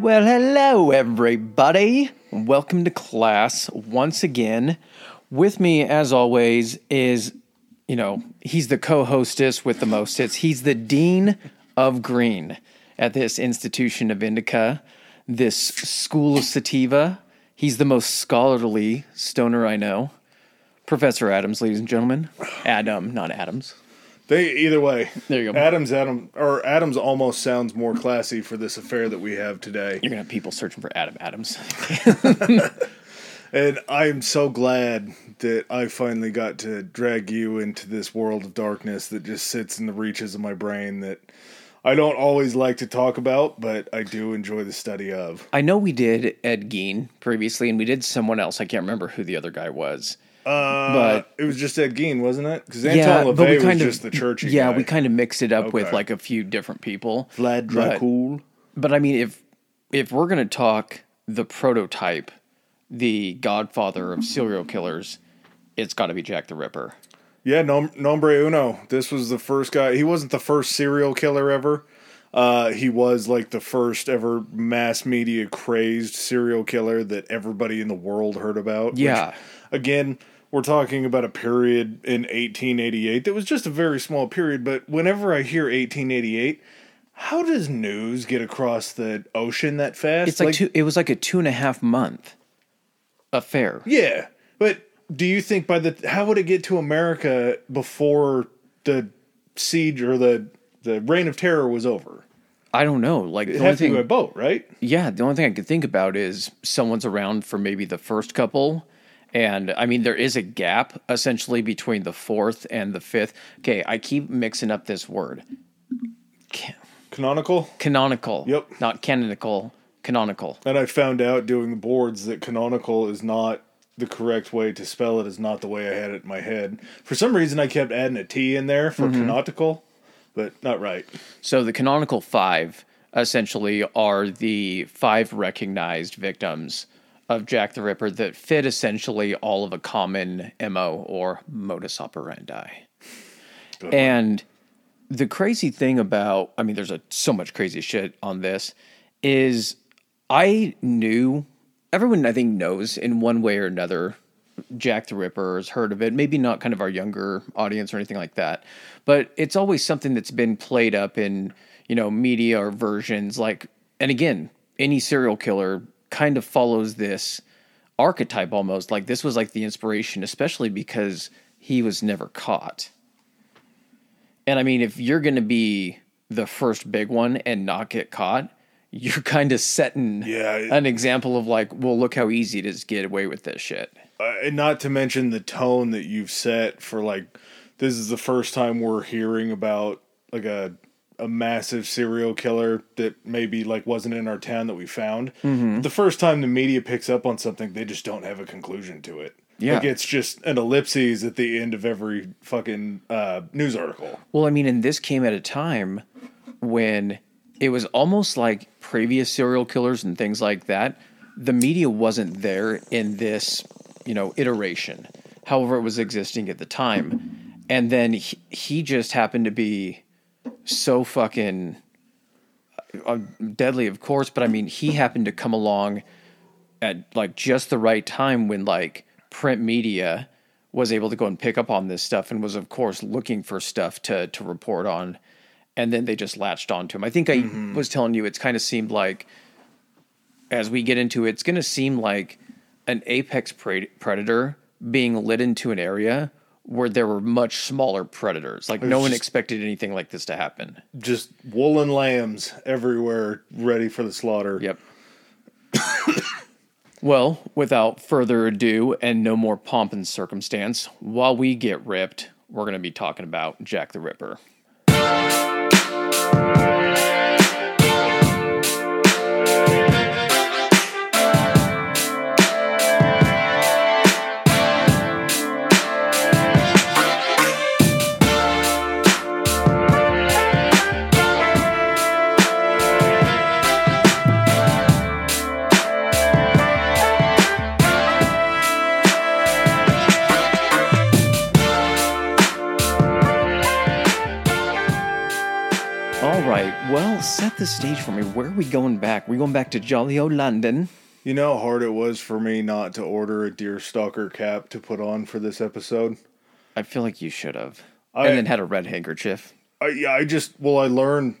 Well, hello, everybody. Welcome to class once again. With me, as always, is, you know, he's the co hostess with the most hits. He's the Dean of Green at this institution of Indica, this school of sativa. He's the most scholarly stoner I know. Professor Adams, ladies and gentlemen. Adam, not Adams. They either way. There you go. Adams, Adam, or Adams almost sounds more classy for this affair that we have today. You're going to have people searching for Adam Adams. And I'm so glad that I finally got to drag you into this world of darkness that just sits in the reaches of my brain that I don't always like to talk about, but I do enjoy the study of. I know we did Ed Gein previously, and we did someone else. I can't remember who the other guy was. Uh, But- it was just Ed Gein, wasn't it? Because Anton LaVey was just the churchy yeah, guy. we kind of mixed it up with like a few different people. Vlad Dracul. But I mean, if if we're gonna talk the prototype, the Godfather of serial killers, it's got to be Jack the Ripper. Yeah, nom- nombre uno. This was the first guy. He wasn't the first serial killer ever. Uh, he was like the first ever mass media crazed serial killer that everybody in the world heard about. which, Yeah. again, we're talking about a period in 1888 that was just a very small period. But whenever I hear 1888, how does news get across the ocean that fast? It's like, two. It was like a two and a half month affair. Yeah, but do you think by the how would it get to America before the siege or the the reign of terror was over? I don't know. Like the It only to be thing, by boat, right? Yeah, the only thing I could think about is someone's around for maybe the first couple. And I mean, there is a gap essentially between the fourth and the fifth. Okay, I keep mixing up this word. Ca- Canonical. Canonical. Yep. Not canonical, canonical. And I found out doing the boards that canonical is not the correct way to spell it. Is not the way I had it in my head. For some reason, I kept adding a T in there for mm-hmm. canonical, but not right. So the canonical five essentially are the five recognized victims of Jack the Ripper that fit essentially all of a common MO or modus operandi. And the crazy thing about, I mean, there's a, so much crazy shit on this, is I knew, everyone I think knows in one way or another, Jack the Ripper has heard of it. Maybe not kind of our younger audience or anything like that, but it's always something that's been played up in, you know, media or versions. Like, and again, any serial killer kind of follows this archetype almost. Like, this was like the inspiration, especially because he was never caught. And I mean, if you're going to be the first big one and not get caught, you're kind of setting Yeah, it- an example of like, well, look how easy it is to get away with this shit. uh, and not to mention the tone that you've set for like this is the first time we're hearing about like a a massive serial killer that maybe like wasn't in our town that we found. Mm-hmm. The first time the media picks up on something, they just don't have a conclusion to it. Yeah. Like it's just an ellipses at the end of every fucking uh, news article. Well, I mean, and this came at a time when it was almost like previous serial killers and things like that. The media wasn't there in this, you know, iteration. However, it was existing at the time. And then he, he just happened to be so fucking uh, deadly, of course. But I mean, he happened to come along at like just the right time when like print media was able to go and pick up on this stuff and was of course looking for stuff to to report on and then they just latched onto him. I think I was telling you it's kind of seemed like as we get into it, it's going to seem like an apex pre- predator being lit into an area where there were much smaller predators. Like no one expected anything like this to happen. Just woolen lambs everywhere, ready for the slaughter. Yep. well, without further ado and no more pomp and circumstance, while we get ripped, we're going to be talking about Jack the Ripper. Well, set the stage for me. Where are we going back? we going back to jolly old London. You know how hard it was for me not to order a deerstalker cap to put on for this episode? I feel like you should have. I- and then had a red handkerchief. I, yeah, I just, well, I learned,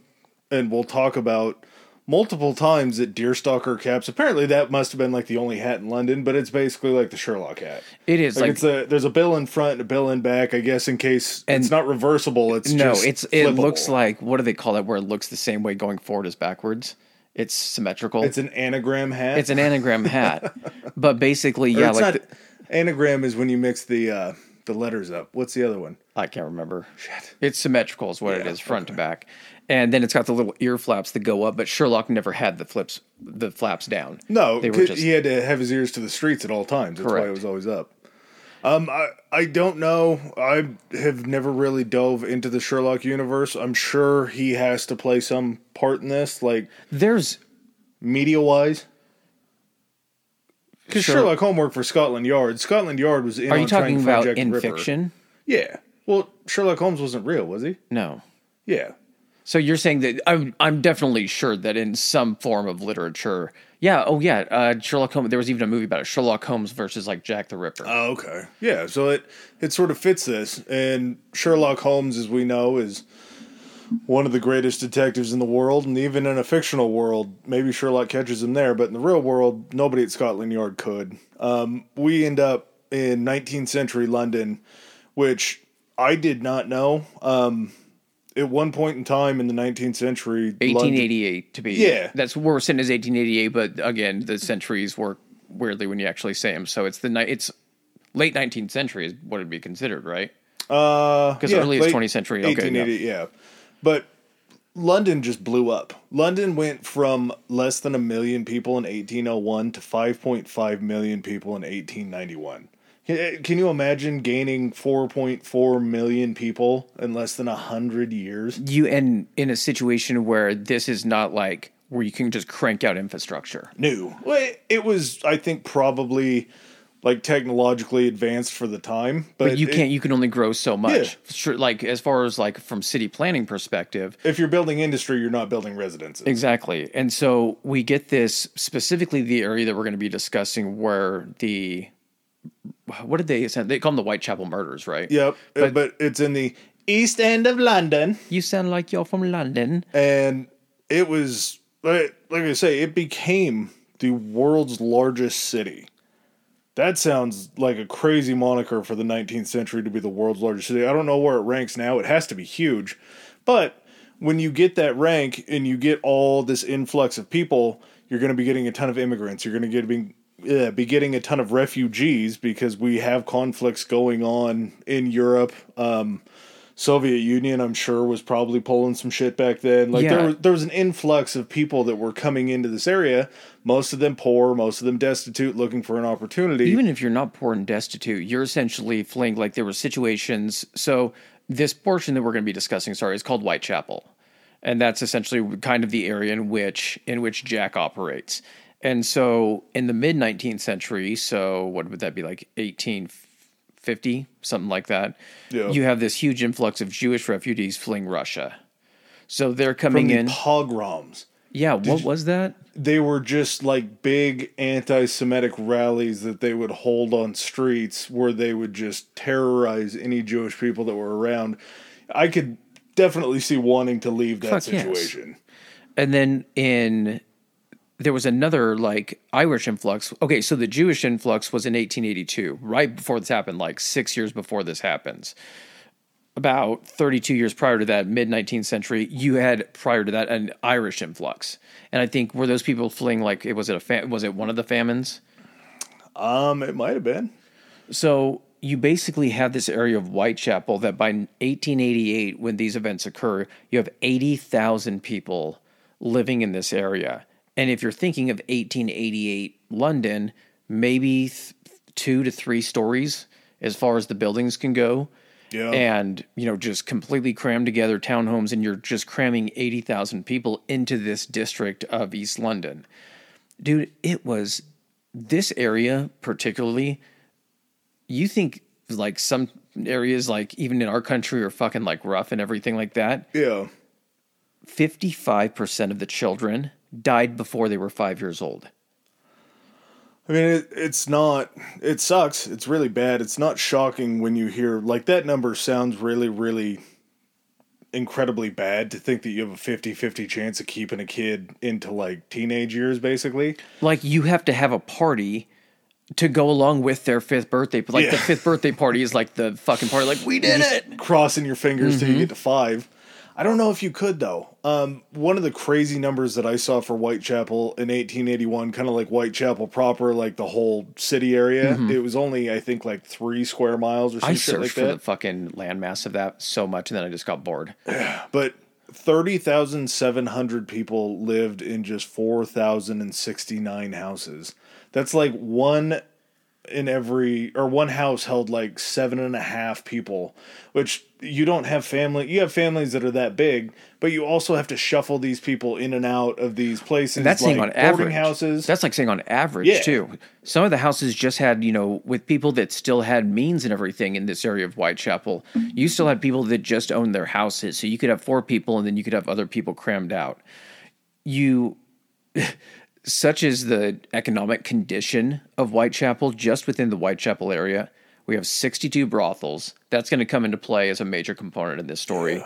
and we'll talk about multiple times at deerstalker caps, apparently that must have been like the only hat in London, but it's basically like the Sherlock hat. It is Like, like, it's a, there's a bill in front and a bill in back, I guess, in case And- it's not reversible. It's no, just it's it flippable. looks like what do they call it? Where it looks the same way going forward as backwards. It's symmetrical. it's an anagram hat. It's an anagram hat, but basically, yeah, like not, anagram is when you mix the uh, the letters up. What's the other one? I can't remember. Shit. It's symmetrical, is what it Yeah, is, front to back, and then it's got the little ear flaps that go up. But Sherlock never had the flips, the flaps down. No, they were just he had to have his ears to the streets at all times. That's why it was always up. Um, I I don't know. I have never really dove into the Sherlock universe. I'm sure he has to play some part in this, like there's media wise. Because Sure. Sherlock Holmes worked for Scotland Yard. Scotland Yard was in. Are you talking about in Ripper. fiction? Yeah. Well, Sherlock Holmes wasn't real, was he? No. Yeah. So you're saying that I'm I'm definitely sure that in some form of literature, yeah, oh yeah, uh, Sherlock Holmes. There was even a movie about it, Sherlock Holmes versus like Jack the Ripper. Oh, okay. Yeah, so it it sort of fits this. And Sherlock Holmes, as we know, is one of the greatest detectives in the world, and even in a fictional world, maybe Sherlock catches him there, but in the real world, nobody at Scotland Yard could. Um, we end up in 19th century London, which I did not know. Um, at one point in time in the 19th century, London- 1888 to be Yeah. That's where we're sitting as 1888, but again, the centuries work weirdly when you actually say them. So it's the ni- it's late 19th century is what it'd be considered, right? Uh, 'Cause early is 20th century, okay, 1880, yeah. But London just blew up. London went from less than a million people in 1801 to 5.5 million people in 1891. Can eh, can you imagine gaining 4.4 million people in less than 100 years? You and in a situation where this is not like where you can just crank out infrastructure. New. Well, it- it was, I think, probably like technologically advanced for the time. But, But you it- can't. You can only grow so much. Yeah. Sure, like as far as like from city planning perspective, if you're building industry, you're not building residences. Exactly. And so we get this specifically the area that we're going to be discussing where the what did they say? They call them the Whitechapel murders, right? Yep. Uh, but- but it's in the east end of London. You sound like you're from London. and it was like, like I say, it became the world's largest city. That sounds like a crazy moniker for the 19th century to be the world's largest city. I don't know where it ranks now. It has to be huge. But when you get that rank and you get all this influx of people, you're going to be getting a ton of immigrants. You're going to get be, uh, be getting a ton of refugees because we have conflicts going on in Europe. Um, Soviet Union, I'm sure, was probably pulling some shit back then. Like Yeah. there, was, there was an influx of people that were coming into this area. Most of them poor, most of them destitute, looking for an opportunity. Even if you're not poor and destitute, you're essentially fleeing. Like there were situations. So this portion that we're going to be discussing, sorry, is called Whitechapel, and that's essentially kind of the area in which in which Jack operates. And so in the mid 19th century, so what would that be like 1850, something like that? Yeah. You have this huge influx of Jewish refugees fleeing Russia. So they're coming the in. pogroms. yeah, what was that? They were just like big anti-Semitic rallies that they would hold on streets where they would just terrorize any Jewish people that were around. I could definitely see wanting to leave that Fuck yes. situation. and then in there was another like Irish influx. Okay, so the Jewish influx was in 1882, right before this happened, like six years before this happens. About 32 years prior to that, mid 19th century, you had prior to that an Irish influx, and I think were those people fleeing like it was it a fam- was it one of the famines? Um, it might have been. So you basically have this area of Whitechapel that by 1888, when these events occur, you have 80,000 people living in this area. And if you're thinking of 1888 London, maybe th- two to three stories as far as the buildings can go. Yeah. And, you know, just completely crammed together townhomes, and you're just cramming 80,000 people into this district of East London. Dude, it was this area particularly you think like some areas like even in our country are fucking like rough and everything like that Yeah. 55% of the children died before they were five years old. I mean, it, it's not. It sucks. It's really bad. It's not shocking when you hear like that number sounds really, really incredibly bad to think that you have a 50-50 chance of keeping a kid into like teenage years basically. Like you have to have a party to go along with their fifth birthday. Like Yeah. the fifth birthday party is like the fucking party. Like we did it. crossing your fingers till you mm-hmm. get to five. I don't know if you could though. Um, one of the crazy numbers that I saw for Whitechapel in 1881, kind of like Whitechapel proper, like the whole city area, it was only I think like three square miles or some I shit searched like for that. the fucking landmass of that so much, and then I just got bored. But thirty thousand seven hundred people lived in just four thousand and sixty nine houses. That's like one in every or one house held like seven and a half people, which you don't have family. You have families that are that big, but you also have to shuffle these people in and out of these places. That's saying like on average. houses. That's like saying on average Yeah. too. Some of the houses just had, you know, with people that still had means and everything in this area of Whitechapel. You still had people that just owned their houses, so you could have four people, and then you could have other people crammed out. You, such is the economic condition of Whitechapel, just within the Whitechapel area, we have 62 brothels. That's going to come into play as a major component in this story.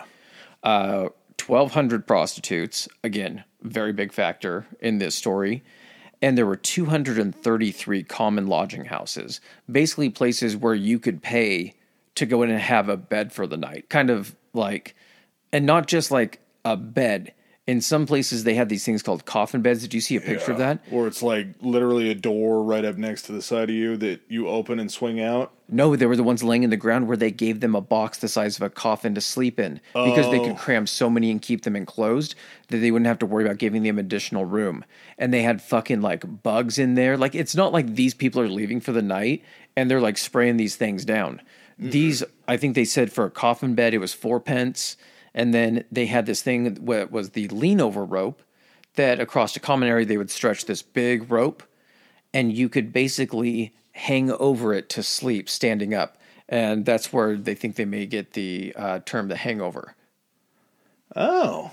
Uh, 1,200 prostitutes, again, very big factor in this story. And there were 233 common lodging houses, basically places where you could pay to go in and have a bed for the night. Kind of like, and not just like a bed. In some places, they had these things called coffin beds. Did you see a picture of that? Or it's like literally a door right up next to the side of you that you open and swing out. No, they were the ones laying in the ground where they gave them a box the size of a coffin to sleep in because they Oh. could cram so many and keep them enclosed that they wouldn't have to worry about giving them additional room. And they had fucking like bugs in there. Like it's not like these people are leaving for the night and they're like spraying these things down. Mm-hmm. These, I think they said for a coffin bed it was four pence, and then they had this thing that was the lean over rope that across the common area they would stretch this big rope and you could basically hang over it to sleep standing up. And that's where they think they may get the uh, term the hangover. Oh.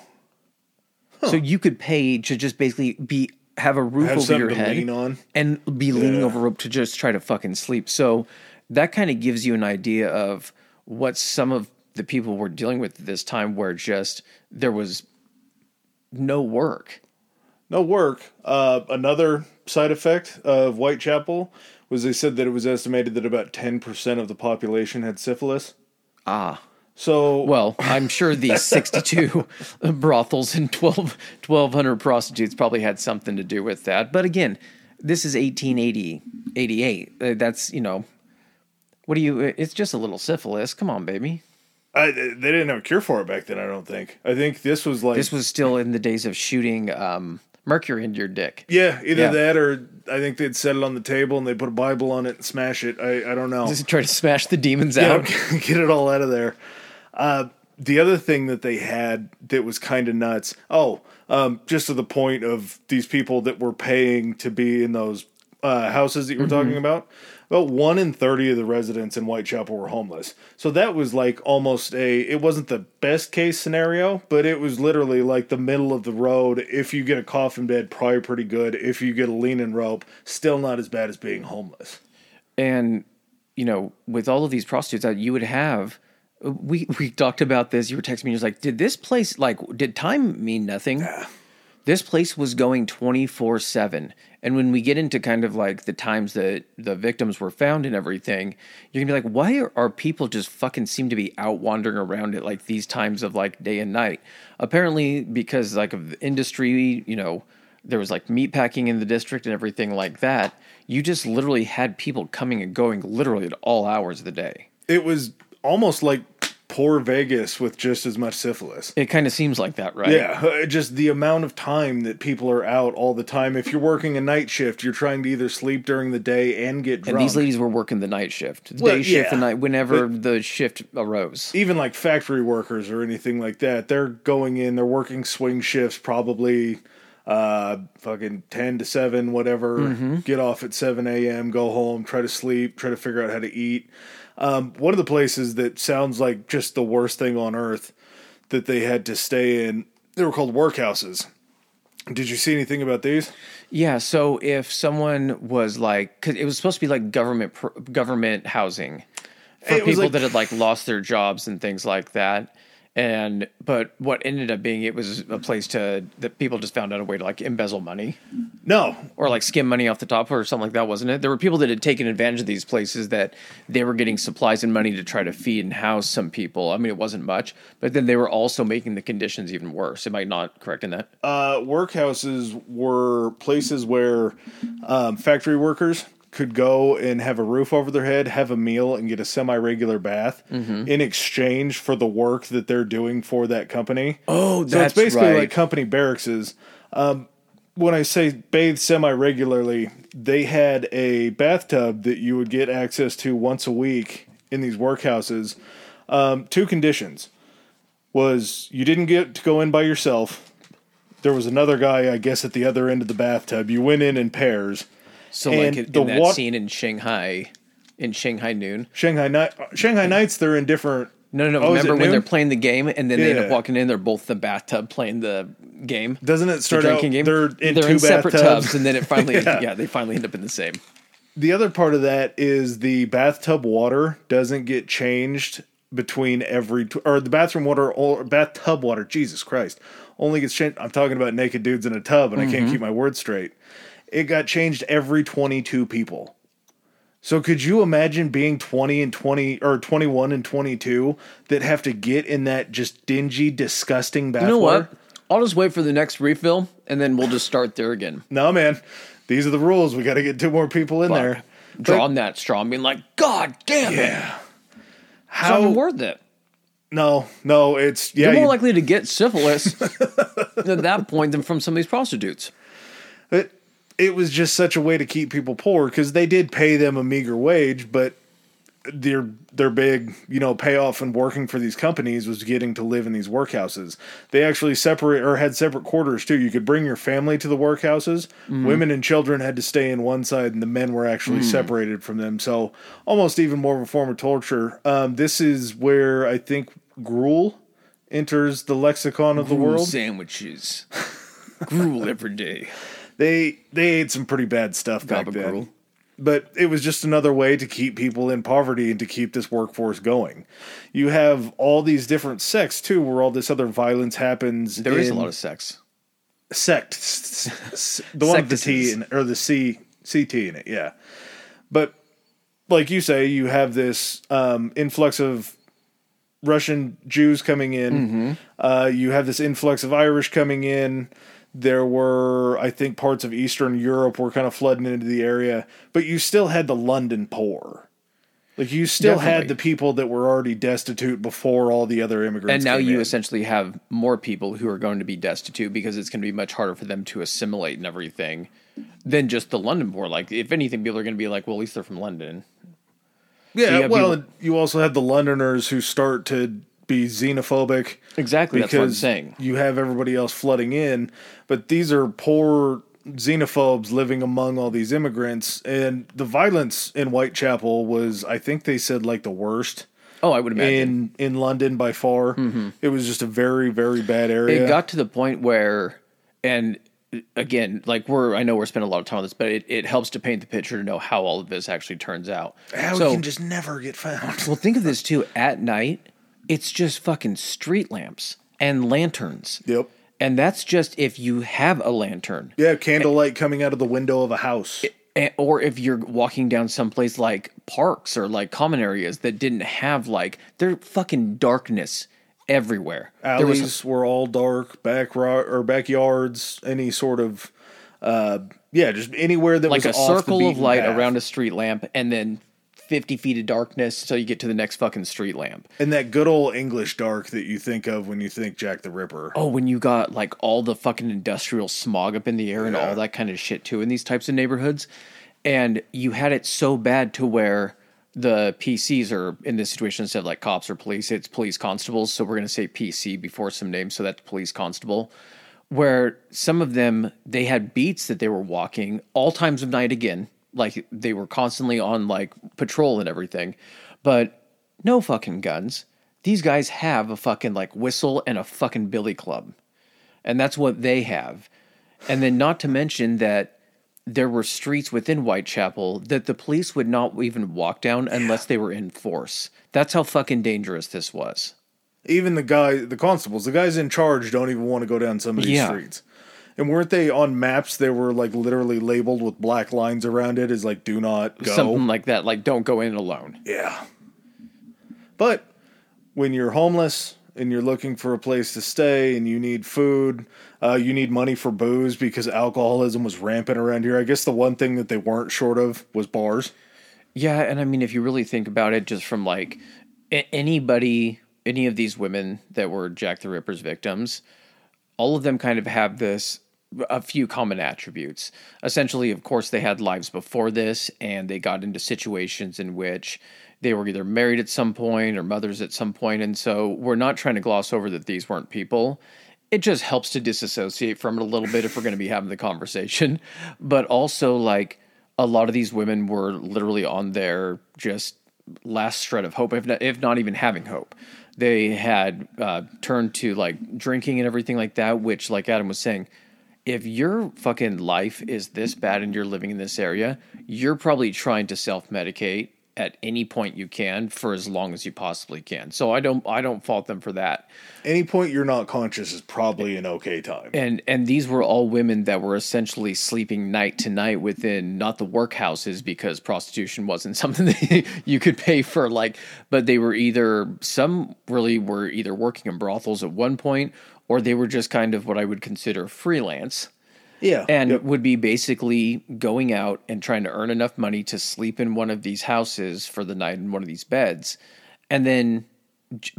So you could pay to just basically be have a roof Have over your head and be leaning Yeah. over rope to just try to fucking sleep. So that kind of gives you an idea of what some of the people were dealing with this time where just there was no work. No work. Uh, another side effect of Whitechapel was they said that it was estimated that about 10% of the population had syphilis. Ah. So, Well, I'm sure these 62 brothels and 12, 1,200 prostitutes probably had something to do with that. But again, this is 1880, 88. Uh, That's, you know, what do you, it's just a little syphilis. Come on, baby. I, they didn't have a cure for it back then, I don't think. I think this was like. This was still in the days of shooting um, mercury into your dick. yeah, either Yeah. that or I think they'd set it on the table and they put a Bible on it and smash it. I, I don't know. Just try to smash the demons Yeah, out. get it all out of there. Uh, the other thing that they had that was kind of nuts. Oh, um, just to the point of these people that were paying to be in those uh, houses that you were talking about. About one in thirty of the residents in Whitechapel were homeless. So that was like almost a. It wasn't the best case scenario, but it was literally like the middle of the road. If you get a coffin bed, probably pretty good. If you get a leaning rope, still not as bad as being homeless. and you know with all of these prostitutes that you would have we we talked about this you were texting me you was like did this place like did time mean nothing this place was going 24 7 and when we get into kind of like the times that the victims were found and everything you're gonna be like why are, are people just fucking seem to be out wandering around at like these times of like day and night? Apparently because like of the industry you know there was like meat packing in the district and everything like that you just literally had people coming and going literally at all hours of the day. It was almost like poor Vegas with just as much syphilis. it kind of seems like that right Yeah, uh, just the amount of time that people are out all the time. If you're working a night shift, you're trying to either sleep during the day and get drunk. and these ladies were working the night shift, the Well, day shift, yeah, and night whenever the shift arose. Even like factory workers or anything like that, they're going in, they're working swing shifts, probably uh fucking 10 to 7 whatever Mm-hmm. get off at 7 a.m go home try to sleep try to figure out how to eat um one of the places that sounds like just the worst thing on earth that they had to stay in they were called workhouses. Did you see anything about these? Yeah, so if someone was like, because it was supposed to be like government government housing for people like- that had like lost their jobs and things like that, and but what ended up being it was a place to that people just found out a way to like embezzle money No, or like skim money off the top or something like that, wasn't it? There were people that had taken advantage of these places that they were getting supplies and money to try to feed and house some people. I mean, it wasn't much, but then they were also making the conditions even worse. Am I not correct in that? uh, workhouses were places where um, factory workers could go and have a roof over their head, have a meal, and get a semi regular bath Mm-hmm. in exchange for the work that they're doing for that company. Oh, so that's it's basically right. like company barracks. Um, when I say bathe semi regularly, they had a bathtub that you would get access to once a week in these workhouses. Um, two conditions was you didn't get to go in by yourself. There was another guy, I guess, at the other end of the bathtub. You went in in pairs. So And like in, the in that wa- scene in Shanghai, in Shanghai Noon. Shanghai Night, Shanghai Nights, they're in different. No, no, no. Oh, remember when they're playing the game and then they end up walking in? They're both in the bathtub playing the game. Doesn't it The start out? drinking game. They're in two separate bathtubs. tubs, and then it finally, Yeah. yeah. they finally end up in the same. The other part of that is the bathtub water doesn't get changed between every or the bathroom water or bathtub water. Jesus Christ, only gets changed. I'm talking about naked dudes in a tub, and I can't mm-hmm. keep my words straight. It got changed every 22 people. So could you imagine being 20 and 20 or 21 and 22 that have to get in that just dingy, disgusting bath You know what? I'll just wait for the next refill, and then we'll just start there again. No, man. These are the rules. We got to get two more people in there. Drawing that straw and being like, God damn it. Yeah. It's not How? worth it. No, no. It's yeah. You're more you- likely to get syphilis at that point than from some of these prostitutes. It it was just such a way to keep people poor because they did pay them a meager wage, but their their big you know payoff in working for these companies was getting to live in these workhouses. They actually separate or had separate quarters too. You could bring your family to the workhouses. Women and children had to stay in one side, and the men were actually separated from them. So almost even more of a form of torture. Um, this is where I think gruel enters the lexicon of the world. Sandwiches. Gruel every day. They they ate some pretty bad stuff back then. But it was just another way to keep people in poverty and to keep this workforce going. You have all these different sects too, where all this other violence happens. There is a lot of sex. sect, s- s- the one with the T in, or the C CT in it, yeah. But like you say, you have this um, influx of Russian Jews coming in. Mm-hmm. Uh, you have this influx of Irish coming in. There were, I think, parts of Eastern Europe were kind of flooding into the area, but you still had the London poor. Like you still had the people that were already destitute before all the other immigrants. And now you in. essentially have more people who are going to be destitute because it's going to be much harder for them to assimilate and everything than just the London poor. Like, if anything, people are going to be like, well, at least they're from London. Yeah, you well, people- you also have the Londoners who start to be xenophobic. Exactly, that's what I'm because saying. You have everybody else flooding in, but these are poor xenophobes living among all these immigrants, and the violence in Whitechapel was, I think they said, like the worst Oh, I would imagine. in in London by far. Mm-hmm. It was just a very very bad area. It got to the point where, and again, like we're, I know we're spending a lot of time on this, but it, it helps to paint the picture to know how all of this actually turns out. How so, it can just never get found. well, think of this too. At night, it's just fucking street lamps and lanterns. Yep. And that's just if you have a lantern. Yeah, candlelight coming out of the window of a house. Eh, or if you're walking down someplace like parks or like common areas that didn't have like they're fucking darkness everywhere. There was alleys were all dark, back ro- or backyards, any sort of uh yeah, just anywhere that like was a circle of light path. around a street lamp and then 50 feet of darkness until you get to the next fucking street lamp. and that good old English dark that you think of when you think Jack the Ripper. Oh, when you got like all the fucking industrial smog up in the air and all that kind of shit too in these types of neighborhoods. And you had it so bad to where the PCs are in this situation instead of like cops or police, it's police constables. So we're going to say PC before some names. So that's police constable. Where some of them, they had beats that they were walking all times of night again. Like they were constantly on like patrol and everything. But no fucking guns. These guys have a fucking like whistle and a fucking billy club. and that's what they have. And then, not to mention that there were streets within Whitechapel that the police would not even walk down unless they were in force. That's how fucking dangerous this was. Even the guy, the constables, the guys in charge don't even want to go down some of these Yeah. streets. And weren't they on maps? They were like literally labeled with black lines around it as like "Do not go." Something like that, like don't go in alone. Yeah. But when you're homeless and you're looking for a place to stay and you need food, uh, you need money for booze because alcoholism was rampant around here. I guess the one thing that they weren't short of was bars. Yeah, and I mean, if you really think about it, just from like a- anybody, any of these women that were Jack the Ripper's victims, all of them kind of have this a few common attributes. Essentially, of course, they had lives before this, and they got into situations in which they were either married at some point or mothers at some point. and so we're not trying to gloss over that these weren't people. It just helps to disassociate from it a little bit if we're going to be having the conversation, but also like a lot of these women were literally on their just last shred of hope, if not, if not even having hope. They had uh, turned to like drinking and everything like that, which, like Adam was saying, if your fucking life is this bad and you're living in this area, you're probably trying to self medicate at any point you can for as long as you possibly can. So I don't I don't fault them for that. Any point you're not conscious is probably an okay time. And and these were all women that were essentially sleeping night to night within not the workhouses because prostitution wasn't something that you could pay for like but they were either some really were either working in brothels at one point or they were just kind of what I would consider freelance Yeah. and Yep. would be basically going out and trying to earn enough money to sleep in one of these houses for the night in one of these beds and then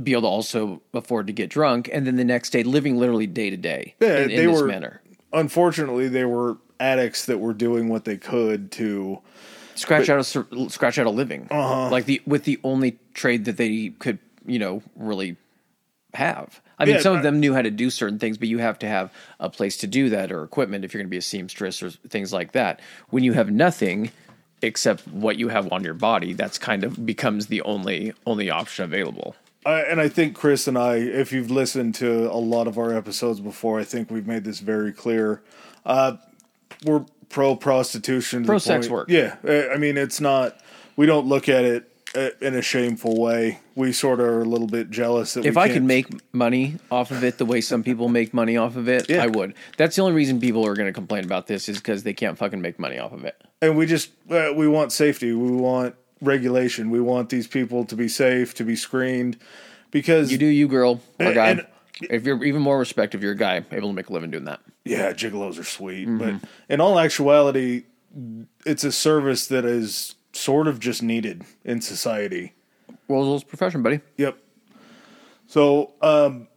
be able to also afford to get drunk and then the next day living literally day to day Yeah, in, in they this were- manner unfortunately, they were addicts that were doing what they could to. scratch out a scratch out a living Uh-huh. like the with the only trade that they could you know really have i mean Yeah, some of them knew how to do certain things but you have to have a place to do that or equipment if you're going to be a seamstress or things like that when you have nothing except what you have on your body that's kind of becomes the only only option available I, and I think Chris and I, if you've listened to a lot of our episodes before, I think we've made this very clear. Uh, we're pro prostitution, Pro sex point- work. Yeah, I mean, it's not. We don't look at it uh, in a shameful way. We sort of are a little bit jealous that if we i could make money off of it the way some people make money off of it Yeah. i would that's the only reason people are going to complain about this is because they can't fucking make money off of it and we just uh, we want safety. We want regulation. We want these people to be safe, to be screened, because You do you, girl or guy. and- if you're even more respect if you're a guy able to make a living doing that. Yeah, gigolos are sweet, Mm-hmm. but in all actuality, it's a service that is sort of just needed in society. Rosel's profession, buddy. Yep. So, um,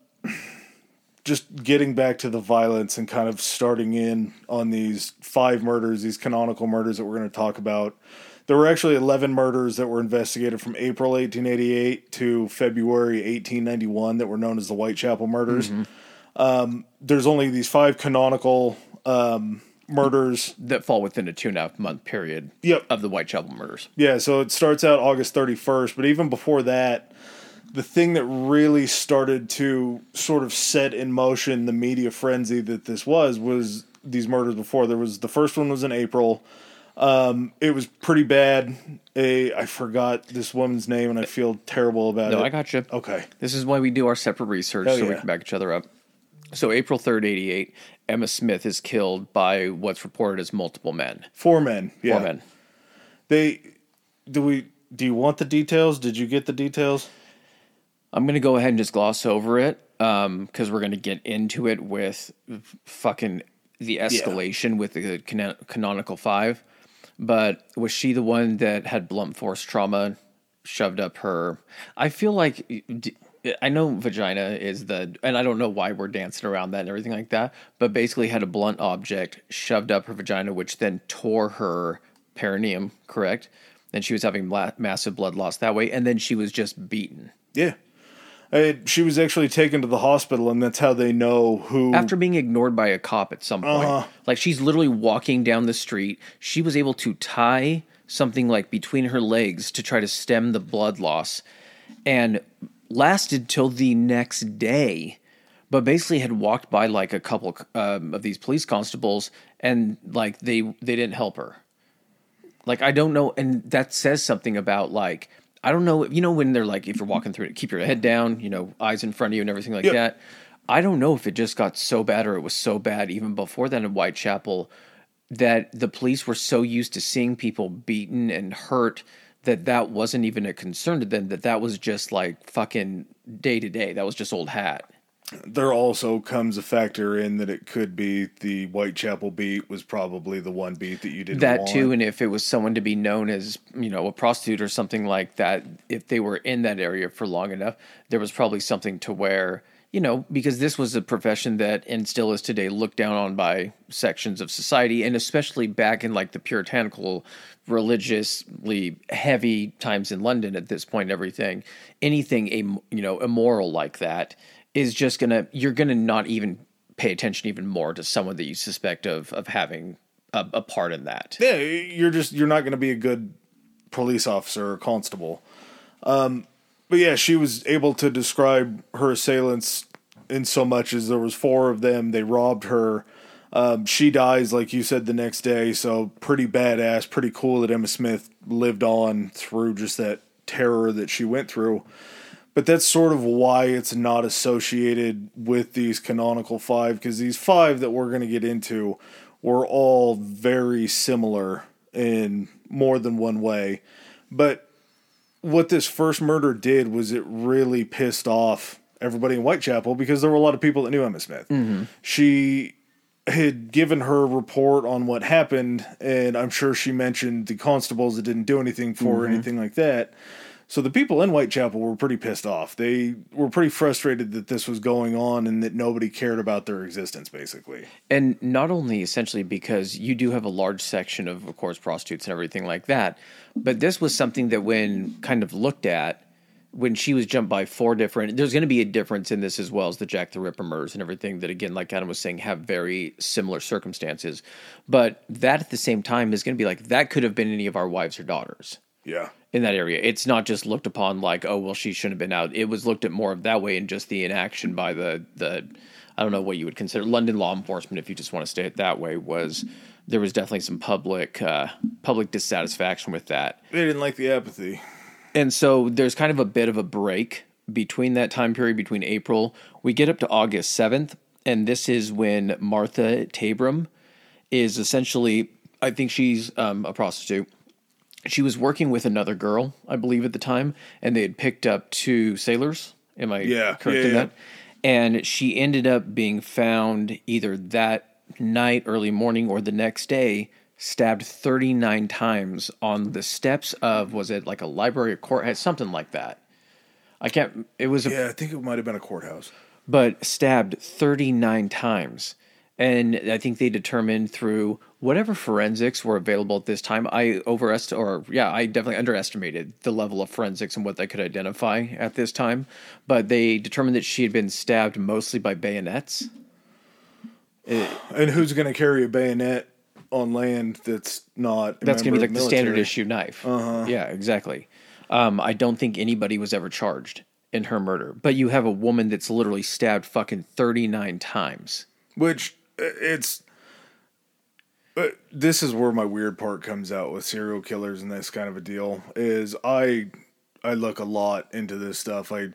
just getting back to the violence and kind of starting in on these five murders, these canonical murders that we're going to talk about. There were actually 11 murders that were investigated from April 1888 to February 1891 that were known as the Whitechapel murders. Um, there's only these five canonical um, murders. That fall within a two and a half month period Yep. of the Whitechapel murders. Yeah, so it starts out August 31st, but even before that, the thing that really started to sort of set in motion the media frenzy that this was was these murders before. There was the first one was in April. Um, it was pretty bad. A I forgot this woman's name and I feel terrible about No, it. No, I got you. Okay. This is why we do our separate research Hell so we can back each other up. So April third, eighty eight, Emma Smith is killed by what's reported as multiple men. Four men. Yeah. Four men. They do we do you want the details? Did you get the details? I'm gonna go ahead and just gloss over it um, because we're gonna get into it with fucking the escalation with the canon- canonical five. But was she the one that had blunt force trauma shoved up her? I feel like d- I know vagina is the, and I don't know why we're dancing around that and everything like that. But basically, had a blunt object shoved up her vagina, which then tore her perineum. Correct. And she was having la- massive blood loss that way, and then she was just beaten. Yeah. She was actually taken to the hospital, and that's how they know who. after being ignored by a cop at some point. Uh-huh. Like she's literally walking down the street. She was able to tie something like between her legs to try to stem the blood loss and lasted till the next day but basically had walked by like a couple um, of these police constables and like they they didn't help her. Like I don't know, and that says something about like I don't know. You know when they're like if you're walking through it, keep your head down, you know, eyes in front of you and everything like Yep. that. I don't know if it just got so bad or it was so bad even before that in Whitechapel that the police were so used to seeing people beaten and hurt that that wasn't even a concern to them that that was just like fucking day to day that was just old hat There also comes a factor in that it could be the Whitechapel beat was probably the one beat that you didn't that want. too and if it was someone to be known as you know a prostitute or something like that if they were in that area for long enough there was probably something to where you know because this was a profession that and still is today looked down on by sections of society and especially back in like the puritanical religiously heavy times in london at this point everything anything a you know immoral like that is just gonna you're gonna not even pay attention even more to someone that you suspect of of having a, a part in that Yeah, you're just you're not to be a good police officer or constable. Um, but yeah, she was able to describe her assailants in so much as there was four of them. They robbed her. Um, she dies, like you said, the next day. So pretty badass, pretty cool that Emma Smith lived on through just that terror that she went through. But that's sort of why it's not associated with these canonical five, because these five that we're going to get into were all very similar in more than one way. But what this first murder did was it really pissed off everybody in Whitechapel because there were a lot of people that knew Emma Smith. Mm-hmm. She had given her report on what happened, and I'm sure she mentioned the constables that didn't do anything for her, mm-hmm. anything like that. So the people in Whitechapel were pretty pissed off. They were pretty frustrated that this was going on and that nobody cared about their existence, basically. and not only essentially because you do have a large section of of course prostitutes and everything like that but this was something that when kind of looked at when she was jumped by four different there's going to be a difference in this as well as the jack the ripper murders and everything that again like adam was saying have very similar circumstances but that at the same time is going to be like that could have been any of our wives or daughters Yeah. in that area. It's not just looked upon like, oh well, she shouldn't have been out. It was looked at more of that way, and just the inaction by the the I don't know what you would consider London law enforcement, if you just want to say it that way, was there was definitely some public uh, public dissatisfaction with that, They didn't like the apathy. and so there's kind of a bit of a break between that time period between April. We get up to August seventh, and this is when Martha Tabram is essentially, I think she's um, a prostitute she was working with another girl, I believe, at the time, and they had picked up two sailors. Am I Yeah, correct yeah, in yeah. that? And she ended up being found either that night, early morning, or the next day, stabbed 39 times on the steps of, was it like a library or courthouse, something like that. I can't, it was a Yeah, I think it might have been a courthouse. but stabbed 39 times. And I think they determined through whatever forensics were available at this time. I overest or yeah, I definitely underestimated the level of forensics and what they could identify at this time. But they determined that she had been stabbed mostly by bayonets. And who's going to carry a bayonet on land that's not? That's going to be like of the standard issue knife. Yeah, exactly. Um, I don't think anybody was ever charged in her murder. But you have a woman that's literally stabbed fucking 39 times. Which it's. But this is where my weird part comes out with serial killers and this kind of a deal. Is I I look a lot into this stuff. I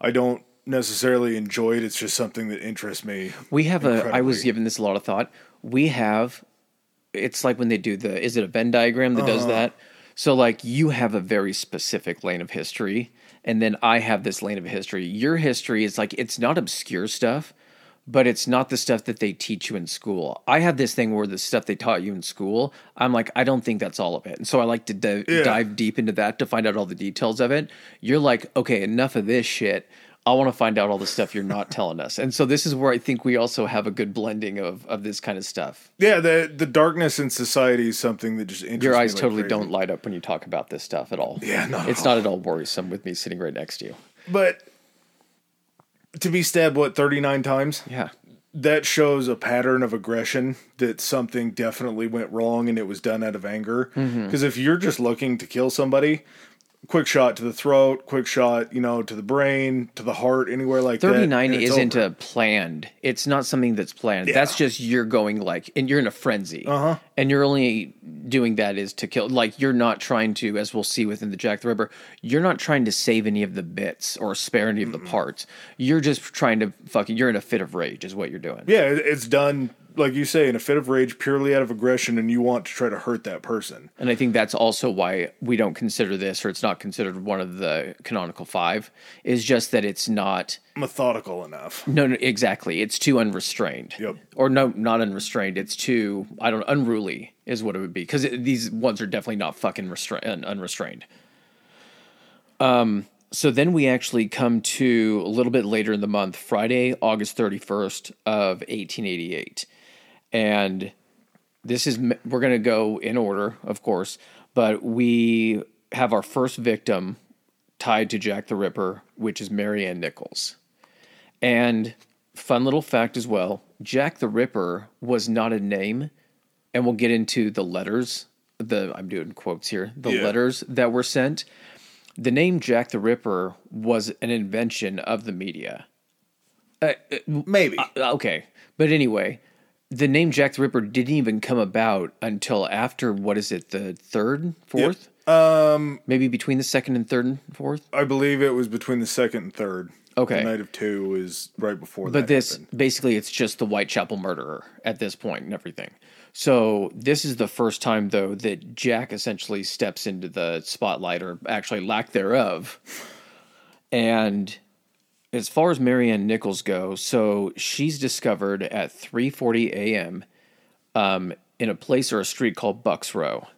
I don't necessarily enjoy it. It's just something that interests me. We have a. I was incredibly. giving this a lot of thought. We have. It's like when they do the. Is it a Venn diagram that Uh-huh. does that? So like you have a very specific lane of history, and then I have this lane of history. Your history is like it's not obscure stuff, but it's not the stuff that they teach you in school. I have this thing where the stuff they taught you in school, I'm like, I don't think that's all of it. And so I like to di- Yeah. dive deep into that to find out all the details of it. You're like, okay, enough of this shit. I want to find out all the stuff you're not telling us. And so this is where I think we also have a good blending of, of this kind of stuff. Yeah, the the darkness in society is something that just interests Your eyes like totally crazy. don't light up when you talk about this stuff at all. Yeah, at It's all. not at all worrisome with me sitting right next to you. But to be stabbed what thirty nine times? Yeah. that shows a pattern of aggression that something definitely went wrong and it was done out of anger. Mm-hmm. Because if you're just looking to kill somebody, quick shot to the throat, quick shot, you know, to the brain, to the heart, anywhere like that. 39 isn't over. a planned. It's not something that's planned. That's just you're going like, and you're in a frenzy. Uh-huh. And you're only doing that is to kill. Like, you're not trying to, as we'll see within the Jack the Ripper, you're not trying to save any of the bits or spare any of the parts. You're just trying to fucking, you're in a fit of rage, is what you're doing. Yeah, it's done like you say in a fit of rage, purely out of aggression, and you want to try to hurt that person. And I think that's also why we don't consider this, or it's not considered one of the canonical five, is just that it's not. Methodical enough. No, no, exactly. It's too unrestrained. Yep. Or no, not unrestrained. It's too I don't unruly is what it would be because these ones are definitely not fucking restra- un- unrestrained. Um. So then we actually come to a little bit later in the month, Friday, August thirty first of eighteen eighty eight, and this is we're going to go in order, of course, but we have our first victim tied to Jack the Ripper, which is Marianne Nichols. And fun little fact as well Jack the Ripper was not a name. And we'll get into the letters, the I'm doing quotes here, the Yeah. letters that were sent. The name Jack the Ripper was an invention of the media. Maybe. Uh, Okay. But anyway, the name Jack the Ripper didn't even come about until after what is it, the third, fourth? um, Maybe between the second and third and fourth? I believe it was between the second and third. Okay. The night of two is right before that. But this happened. basically it's just the Whitechapel murderer at this point and everything. So this is the first time though that Jack essentially steps into the spotlight or actually lack thereof. And as far as Marianne Nichols go, so she's discovered at 3:40 a.m. Um, in a place or a street called Bucks Row.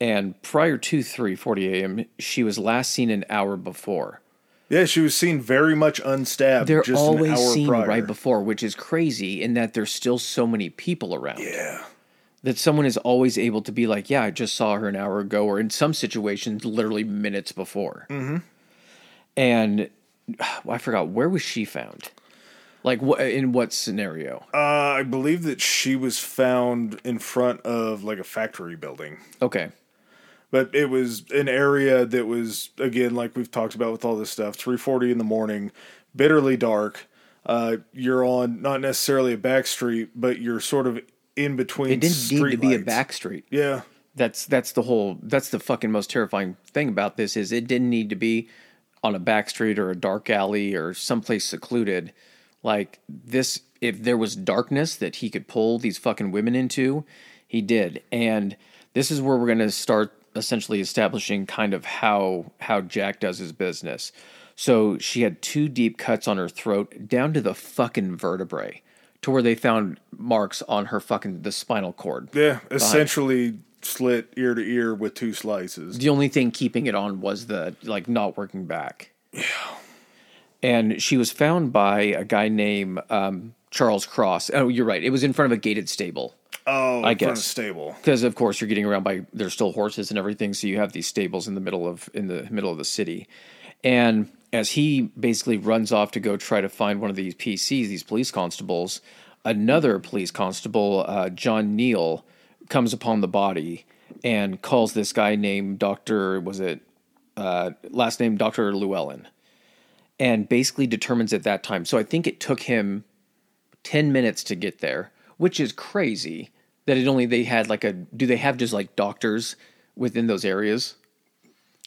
And prior to 3:40 a.m., she was last seen an hour before. Yeah, she was seen very much unstabbed. They're just always an hour seen prior. right before, which is crazy in that there's still so many people around. Yeah. That someone is always able to be like, yeah, I just saw her an hour ago, or in some situations, literally minutes before. Mm-hmm. And I forgot where was she found? Like, what in what scenario? Uh, I believe that she was found in front of like a factory building. Okay, But it was an area that was again, like we've talked about with all this stuff, three forty in the morning, bitterly dark. Uh, you're on not necessarily a back street, but you're sort of in between. it didn't need to be a back street. Yeah, That's that's the whole. That's the fucking most terrifying thing about this is it didn't need to be on a back street or a dark alley or someplace secluded. Like this, if there was darkness that he could pull these fucking women into, he did. And this is where we're going to start essentially establishing kind of how how Jack does his business. So she had two deep cuts on her throat down to the fucking vertebrae, to where they found marks on her fucking the spinal cord. yeah. Essentially slit ear to ear with two slices. The only thing keeping it on was the like not working back. Yeah. And she was found by a guy named um, Charles Cross. Oh, you're right. It was in front of a gated stable Oh, I in front of guess. stable. because, of course, you're getting around by there's still horses and everything. So you have these stables in the middle of in the middle of the city. And as he basically runs off to go try to find one of these PCs, these police constables, another police constable, uh, John Neil, comes upon the body and calls this guy named Doctor. Was it uh, last name Doctor Llewellyn? And basically determines at that time. So I think it took him 10 minutes to get there, which is crazy that it only they had like a do they have just like doctors within those areas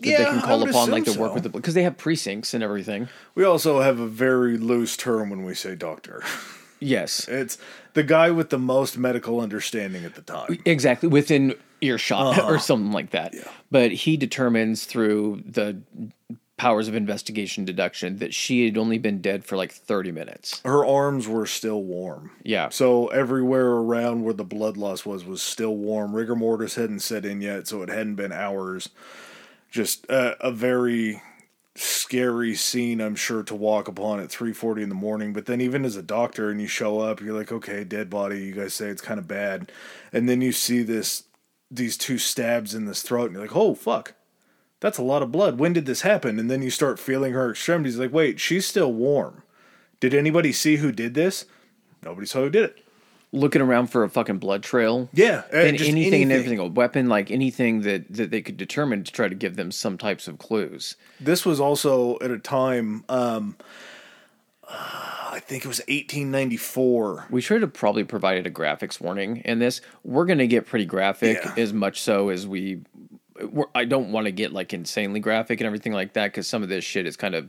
that they can call upon like to assume work so. with the because they have precincts and everything. We also have a very loose term when we say doctor. Yes. It's the guy with the most medical understanding at the time. Exactly within earshot Uh-huh. or something like that. But he determines through the powers of investigation deduction that she had only been dead for like 30 minutes. Her arms were still warm. Yeah. So everywhere around where the blood loss was was still warm. Rigor mortis hadn't set in yet, so it hadn't been hours. Just a, a very scary scene, I'm sure, to walk upon at 3:40 in the morning. But then, even as a doctor, and you show up, you're like, okay, dead body. You guys say it's kind of bad, and then you see this, these two stabs in this throat, and you're like, oh fuck, that's a lot of blood. When did this happen? And then you start feeling her extremities. Like, wait, she's still warm. Did anybody see who did this? Nobody saw who did it. Looking around for a fucking blood trail. Yeah, uh, and just anything, and everything, a weapon, like anything that that they could determine to try to give them some types of clues. This was also at a time. Um, uh, I think it was 1894. We should have probably provided a graphics warning in this. We're going to get pretty graphic, Yeah. as much so as we. We're, I don't want to get like insanely graphic and everything like that because some of this shit is kind of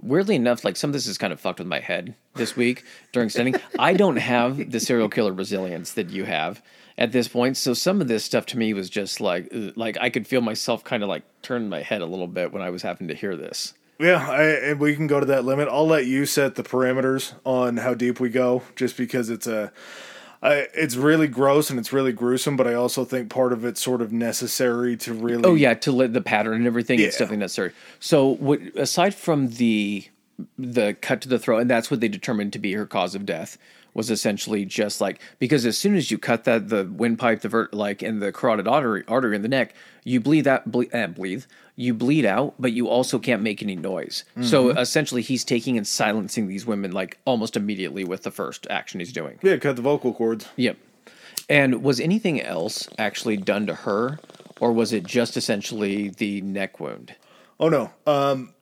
weirdly enough, like some of this is kind of fucked with my head this week during studying. I don't have the serial killer resilience that you have at this point, so some of this stuff to me was just like, ugh, like I could feel myself kind of like turn my head a little bit when I was having to hear this. Yeah, I, and we can go to that limit. I'll let you set the parameters on how deep we go, just because it's a. I, it's really gross and it's really gruesome, but I also think part of it's sort of necessary to really. Oh yeah, to let the pattern and everything, Yeah. it's definitely necessary. So, what aside from the the cut to the throat, and that's what they determined to be her cause of death was essentially just like because as soon as you cut that the windpipe, the vert, like and the carotid artery artery in the neck, you bleed that ble- eh, bleed you bleed out, but you also can't make any noise. So essentially, he's taking and silencing these women like almost immediately with the first action he's doing. Yeah, cut the vocal cords. Yep. And was anything else actually done to her, or was it just essentially the neck wound? Oh no. Um,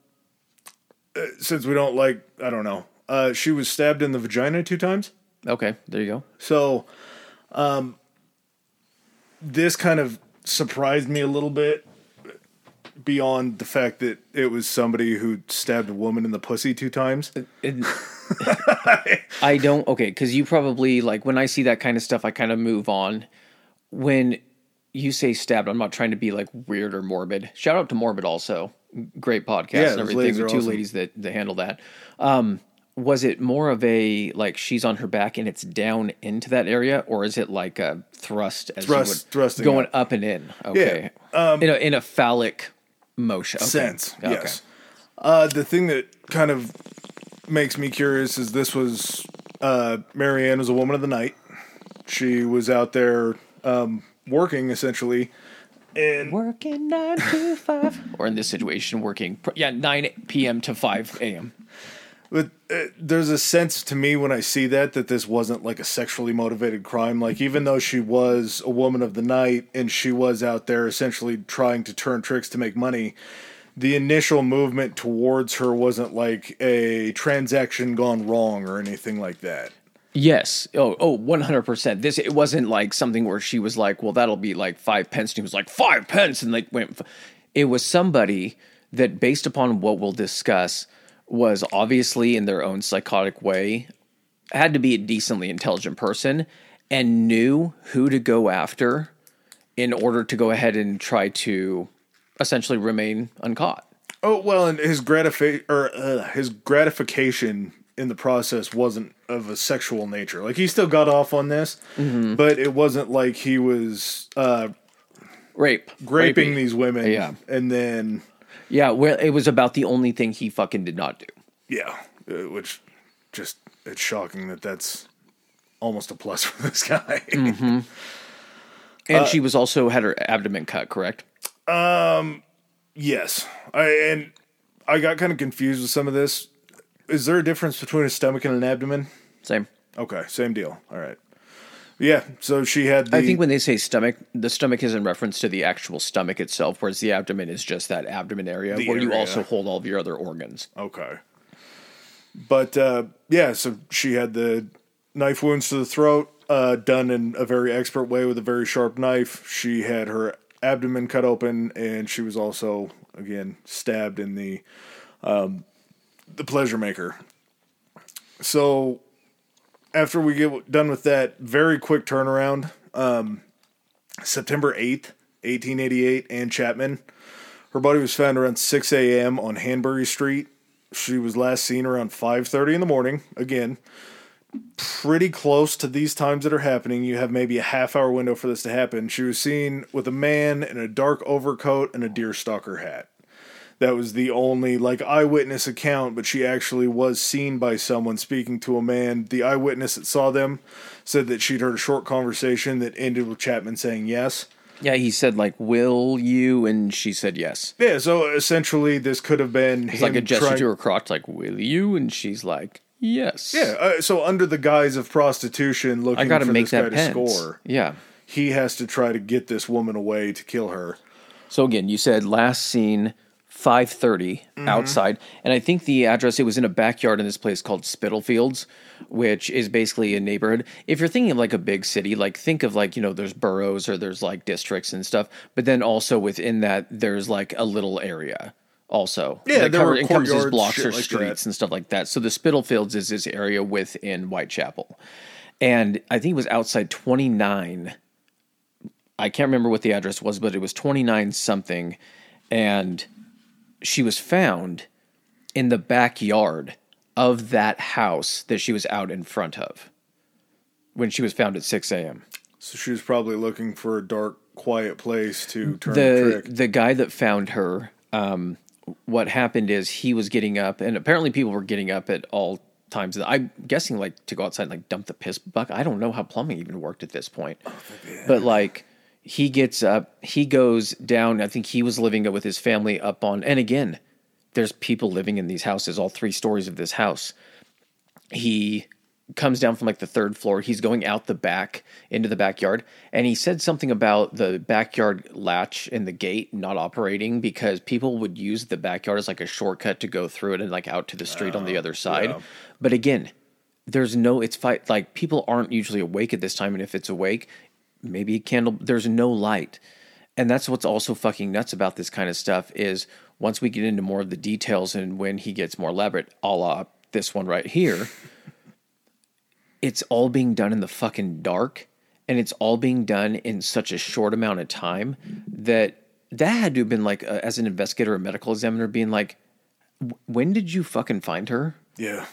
uh, since we don't like, I don't know. Uh, she was stabbed in the vagina two times. Okay, there you go. So, um, this kind of surprised me a little bit. Beyond the fact that it was somebody who stabbed a woman in the pussy two times. And- I don't okay because you probably like when I see that kind of stuff, I kind of move on. When you say stabbed, I'm not trying to be like weird or morbid. Shout out to Morbid also, great podcast Yeah, and everything. The two awesome. ladies that that handle that. Um, was it more of a like she's on her back and it's down into that area, or is it like a thrust as Thrust- would, thrusting going up. up and in? Okay, um, in a in a phallic motion okay. sense. Okay. Yes. Uh, the thing that kind of makes me curious is this was uh, Marianne was a woman of the night. She was out there um, working essentially, and Working nine to five, or in this situation, working pr- yeah nine p.m. to five a.m. but uh, there's a sense to me when I see that that this wasn't like a sexually motivated crime. Like even though she was a woman of the night and she was out there essentially trying to turn tricks to make money. The initial movement towards her wasn't like a transaction gone wrong or anything like that. Yes. Oh, oh, 100%. This, it wasn't like something where she was like, well, that'll be like five pence. And he was like, five pence. And like, went, f- it was somebody that, based upon what we'll discuss, was obviously in their own psychotic way, had to be a decently intelligent person and knew who to go after in order to go ahead and try to essentially remain uncaught. Oh well, and his gratifi- or uh, his gratification in the process wasn't of a sexual nature. Like he still got off on this, but it wasn't like he was uh, Rape. raping Rapey. these women. Yeah. and then Yeah, well, it was about the only thing he fucking did not do. yeah, uh, which just it's shocking that that's almost a plus for this guy. And Uh, she was also had her abdomen cut, correct? Um, yes, I and I got kind of confused with some of this. Is there a difference between a stomach and an abdomen? Same. Okay, same deal. All right. Yeah, so she had. The, I think when they say stomach, the stomach is in reference to the actual stomach itself, whereas the abdomen is just that abdomen area where you also hold all of your other organs. Okay. But uh, yeah, so she had the knife wounds to the throat, uh, done in a very expert way with a very sharp knife. She had her abdomen cut open, and she was also again stabbed in the um, the pleasure maker. So after we get done with that, very quick turnaround. Um, September eighth, eighteen eighty eight, Ann Chapman. Her body was found around 6 a.m. on Hanbury Street. She was last seen around 5:30 in the morning. Again, pretty close to these times that are happening. You have maybe a half hour window for this to happen. She was seen with a man in a dark overcoat and a deerstalker hat. That was the only like eyewitness account, but she actually was seen by someone speaking to a man. The eyewitness that saw them said that she'd heard a short conversation that ended with Chapman saying yes. Yeah, he said like, "Will you?" and she said yes. Yeah, so essentially this could have been It's like a gesture trying- to her crotch, like, "Will you?" and she's like, Yes. Yeah, uh, so under the guise of prostitution, looking I got to for make this guy that to score, Yeah. he has to try to get this woman away to kill her. So again, you said last seen 5:30 Mm-hmm. outside, and I think the address it was in a backyard in this place called Spitalfields, which is basically a neighborhood. If you're thinking of like a big city, like think of like you know there's boroughs or there's like districts and stuff, but then also within that there's like a little area also. Yeah, that there encompasses courtyards, blocks or like streets that. and stuff like that. So the Spitalfields is this area within Whitechapel, and I think it was outside 29 I can't remember what the address was, but it was 29 something. And she was found in the backyard of that house that she was out in front of when she was found at 6 a.m. So she was probably looking for a dark, quiet place to turn the, The, trick. the guy that found her, um, what happened is he was getting up, and apparently people were getting up at all times. I'm guessing like to go outside and like dump the piss bucket. I don't know how plumbing even worked at this point. but like he gets up, he goes down. I think he was living with his family up on, and again, there's people living in these houses, all three stories of this house. He comes down from like the third floor. He's going out the back into the backyard, and he said something about the backyard latch and the gate not operating because people would use the backyard as like a shortcut to go through it and like out to the street on the oh, other side. yeah. But again, there's no it's fight like people aren't usually awake at this time and if it's awake maybe a candle there's no light and that's what's also fucking nuts about this kind of stuff is once we get into more of the details and when he gets more elaborate a la this one right here it's all being done in the fucking dark and it's all being done in such a short amount of time that that had to have been like uh, as an investigator or medical examiner being like when did you fucking find her yeah.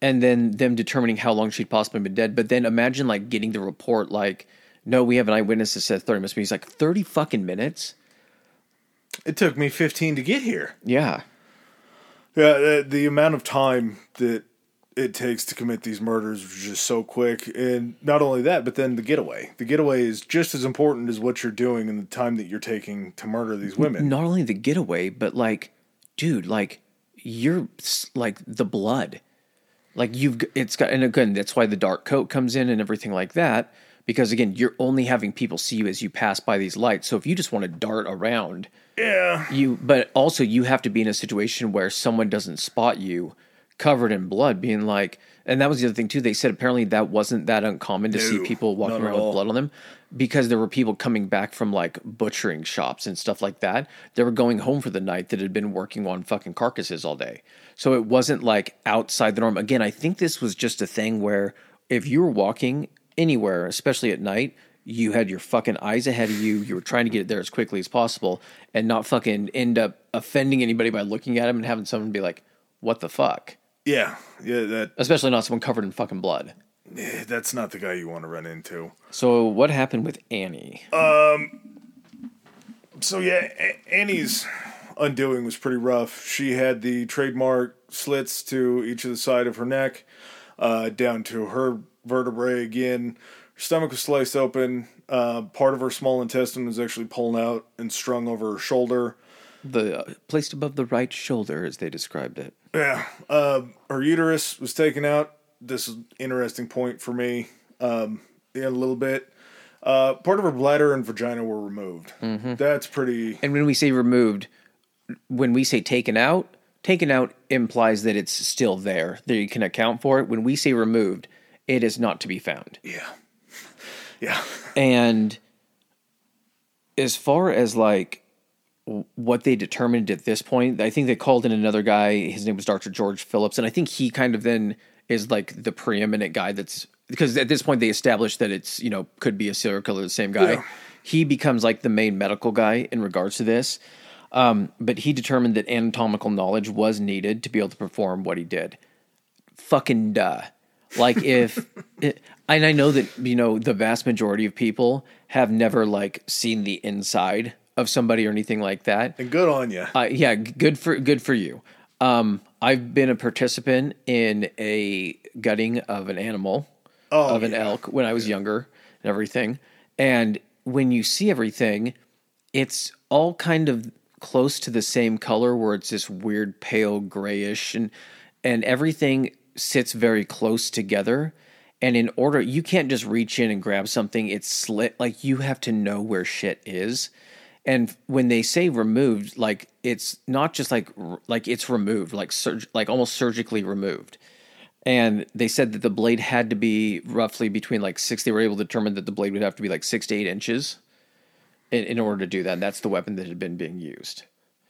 and then them determining how long she'd possibly been dead. But then imagine like getting the report like, no, we have an eyewitness that said 30 minutes. He's like, 30 fucking minutes? It took me 15 to get here. Yeah. Yeah, the, the amount of time that it takes to commit these murders is just so quick. And not only that, but then the getaway. The getaway is just as important as what you're doing and the time that you're taking to murder these women. Not only the getaway, but like, dude, like, you're like the blood. Like, you've, it's got, and again, that's why the dark coat comes in and everything like that. Because again, you're only having people see you as you pass by these lights. So if you just want to dart around, Yeah. you but also you have to be in a situation where someone doesn't spot you covered in blood being like and that was the other thing too they said apparently that wasn't that uncommon to see people walking around with blood on them because there were people coming back from like butchering shops and stuff like that they were going home for the night that had been working on fucking carcasses all day so it wasn't like outside the norm again i think this was just a thing where if you were walking anywhere especially at night you had your fucking eyes ahead of you. You were trying to get it there as quickly as possible and not fucking end up offending anybody by looking at him and having someone be like, what the fuck? Yeah. Yeah, that Especially not someone covered in fucking blood. that's not the guy you want to run into. So what happened with Annie? Um. So yeah, A- Annie's undoing was pretty rough. She had the trademark slits to each of the side of her neck, uh, down to her vertebrae again. Her stomach was sliced open. Uh, part of her small intestine was actually pulled out and strung over her shoulder. the uh, placed above the right shoulder, as they described it. Yeah, uh, her uterus was taken out. This is an interesting point for me. Um, in a little bit, uh, part of her bladder and vagina were removed. That's pretty. And when we say removed, when we say taken out, taken out implies that it's still there, that you can account for it. When we say removed, it is not to be found. Yeah, yeah. And as far as like what they determined at this point, I think they called in another guy. His name was Dr. George Phillips, and I think he kind of then is like the preeminent guy that's because at this point they established that it's you know could be a serial killer, the same guy. Yeah. He becomes like the main medical guy in regards to this. Um, but he determined that anatomical knowledge was needed to be able to perform what he did fucking duh. Like if, it, and I know that you know the vast majority of people have never like seen the inside of somebody or anything like that. And good on you. Uh, yeah, good for good for you. Um, I've been a participant in a gutting of an animal, Oh, of an yeah. elk when I was younger and everything. And when you see everything, it's all kind of close to the same color where it's this weird pale grayish and and everything sits very close together. And in order, you can't just reach in and grab something. It's slit. Like you have to know where shit is. And when they say removed, like it's not just like like it's removed, like surg- like almost surgically removed. And they said that the blade had to be roughly between like six. They were able to determine that the blade would have to be like six to eight inches in, in order to do that. And that's the weapon that had been being used.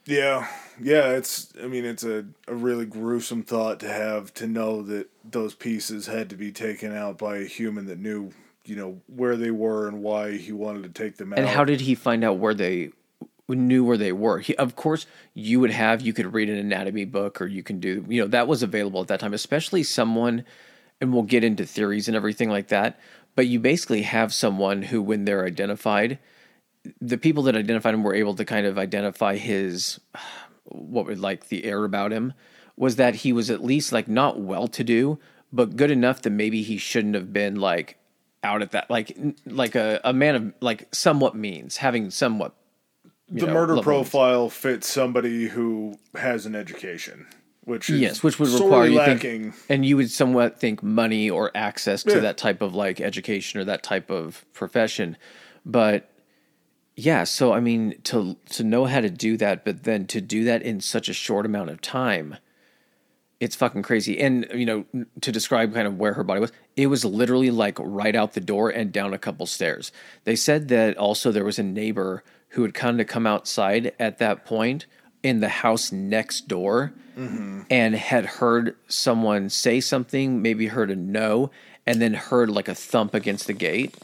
Yeah, yeah. It's. I mean, it's a, a really gruesome thought to have to know that those pieces had to be taken out by a human that knew, you know, where they were and why he wanted to take them out. And how did he find out where they knew where they were? He, of course, you would have. You could read an anatomy book, or you can do. You know, that was available at that time, especially someone. And we'll get into theories and everything like that. But you basically have someone who, when they're identified, the people that identified him were able to kind of identify his what would like the air about him was that he was at least like not well to do but good enough that maybe he shouldn't have been like out at that like like a, a man of like somewhat means having somewhat the know, murder profile means. fits somebody who has an education which yes which would require you think, and you would somewhat think money or access to yeah. that type of like education or that type of profession but yeah, so I mean to to know how to do that, but then to do that in such a short amount of time, it's fucking crazy. And you know, to describe kind of where her body was, it was literally like right out the door and down a couple stairs. They said that also there was a neighbor who had kind of come outside at that point in the house next door mm-hmm. and had heard someone say something, maybe heard a no, and then heard like a thump against the gate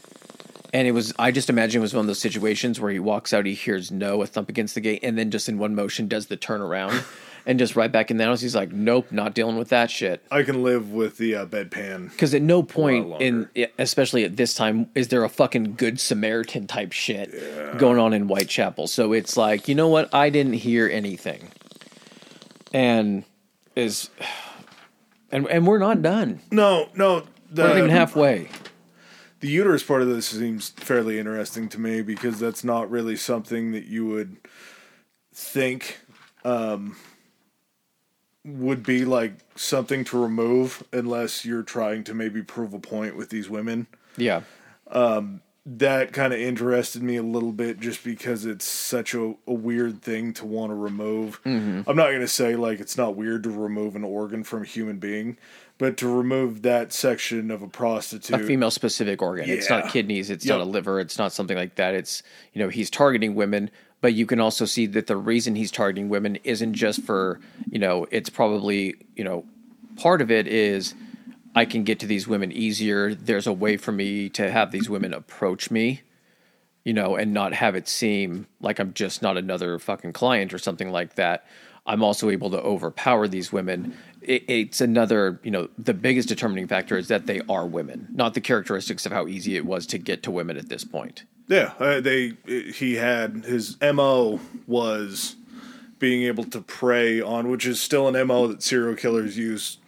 and it was, I just imagine it was one of those situations where he walks out, he hears no, a thump against the gate, and then just in one motion does the turnaround and just right back in the house. He's like, nope, not dealing with that shit. I can live with the uh, bedpan. Because at no point in, especially at this time, is there a fucking good Samaritan type shit yeah. going on in Whitechapel. So it's like, you know what? I didn't hear anything. And is, and, and we're not done. No, no. The, we're not even halfway the uterus part of this seems fairly interesting to me because that's not really something that you would think um, would be like something to remove unless you're trying to maybe prove a point with these women. Yeah. Um, that kind of interested me a little bit just because it's such a, a weird thing to want to remove. Mm-hmm. I'm not going to say like it's not weird to remove an organ from a human being, but to remove that section of a prostitute, a female specific organ. Yeah. It's not kidneys. It's yep. not a liver. It's not something like that. It's you know he's targeting women, but you can also see that the reason he's targeting women isn't just for you know it's probably you know part of it is I can get to these women easier. There's a way for me to have these women approach me, you know, and not have it seem like I'm just not another fucking client or something like that. I'm also able to overpower these women. It, it's another, you know, the biggest determining factor is that they are women, not the characteristics of how easy it was to get to women at this point. Yeah, uh, they he had his mo was being able to prey on, which is still an mo that serial killers use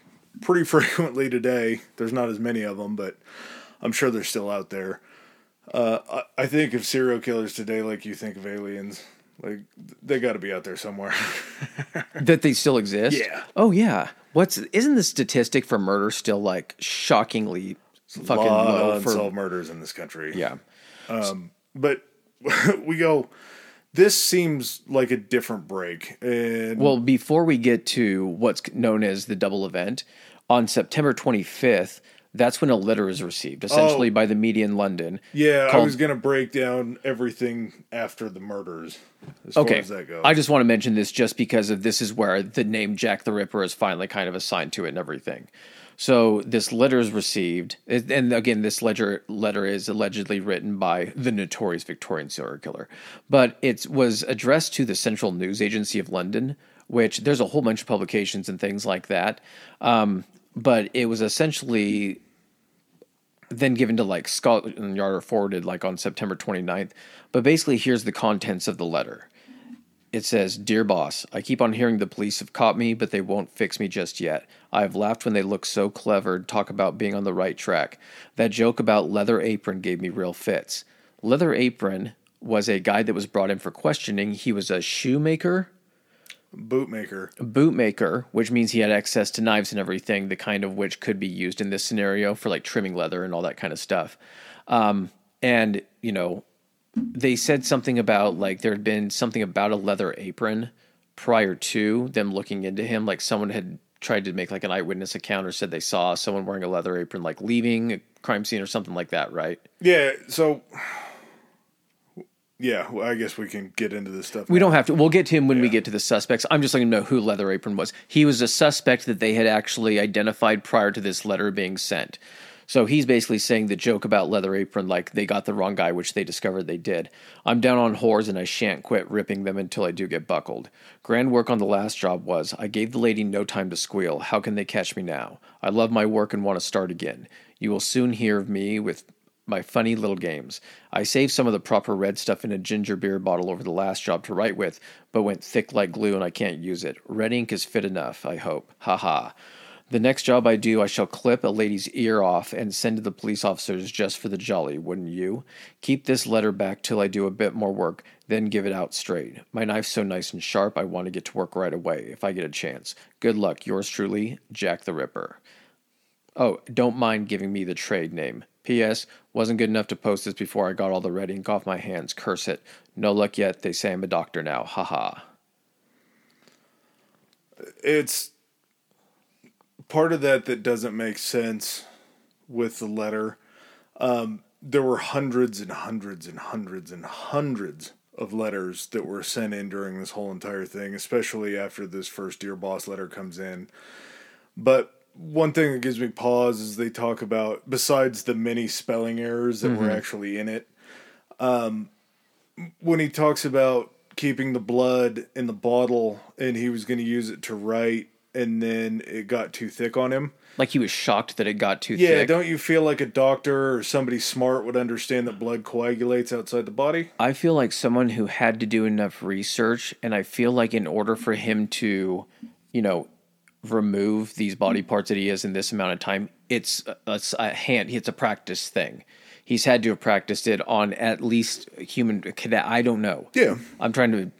pretty frequently today. There's not as many of them, but I'm sure they're still out there. Uh, I think of serial killers today like you think of aliens. Like they got to be out there somewhere. that they still exist. Yeah. Oh yeah. What's isn't the statistic for murder still like shockingly fucking low for unsolved murders in this country? Yeah. Um, but we go. This seems like a different break. And well, before we get to what's known as the double event, on September 25th, that's when a letter is received, essentially oh, by the media in London. Yeah, called, I was going to break down everything after the murders. okay, I just want to mention this just because of this is where the name Jack the Ripper is finally kind of assigned to it and everything. So this letter is received, and again, this ledger letter is allegedly written by the notorious Victorian serial killer, but it was addressed to the Central News Agency of London, which there's a whole bunch of publications and things like that. Um, but it was essentially then given to like Scotland Yard or forwarded like on September 29th. But basically, here's the contents of the letter. It says, Dear boss, I keep on hearing the police have caught me, but they won't fix me just yet. I have laughed when they look so clever, talk about being on the right track. That joke about Leather Apron gave me real fits. Leather Apron was a guy that was brought in for questioning. He was a shoemaker Bootmaker. bootmaker, which means he had access to knives and everything, the kind of which could be used in this scenario for like trimming leather and all that kind of stuff. Um, and you know, they said something about like there had been something about a leather apron prior to them looking into him. Like someone had tried to make like an eyewitness account or said they saw someone wearing a leather apron like leaving a crime scene or something like that, right? Yeah, so yeah, well, I guess we can get into this stuff. We don't have to. We'll get to him when we get to the suspects. I'm just letting you know who Leather Apron was. He was a suspect that they had actually identified prior to this letter being sent. So he's basically saying the joke about Leather Apron, like they got the wrong guy, which they discovered they did. I'm down on whores and I shan't quit ripping them until I do get buckled. Grand work on the last job was I gave the lady no time to squeal. How can they catch me now? I love my work and want to start again. You will soon hear of me with my funny little games. I saved some of the proper red stuff in a ginger beer bottle over the last job to write with, but went thick like glue and I can't use it. Red ink is fit enough, I hope. Ha ha. The next job I do, I shall clip a lady's ear off and send to the police officers just for the jolly, wouldn't you? Keep this letter back till I do a bit more work, then give it out straight. My knife's so nice and sharp, I want to get to work right away, if I get a chance. Good luck, yours truly, Jack the Ripper. Oh, don't mind giving me the trade name. P.S. Wasn't good enough to post this before I got all the red ink off my hands. Curse it. No luck yet. They say I'm a doctor now. Ha ha. It's part of that that doesn't make sense with the letter. Um, there were hundreds and hundreds and hundreds and hundreds of letters that were sent in during this whole entire thing, especially after this first Dear Boss letter comes in. But one thing that gives me pause is they talk about, besides the many spelling errors that were actually in it, um, when he talks about keeping the blood in the bottle and he was going to use it to write and then it got too thick on him. Like he was shocked that it got too Yeah, thick. Yeah, don't you feel like a doctor or somebody smart would understand that blood coagulates outside the body? I feel like someone who had to do enough research, and I feel like in order for him to, you know, remove these body mm. parts that he has in this amount of time, it's a, a hand. It's a practice thing. He's had to have practiced it on at least human cadet. I don't know. Yeah. I'm trying to.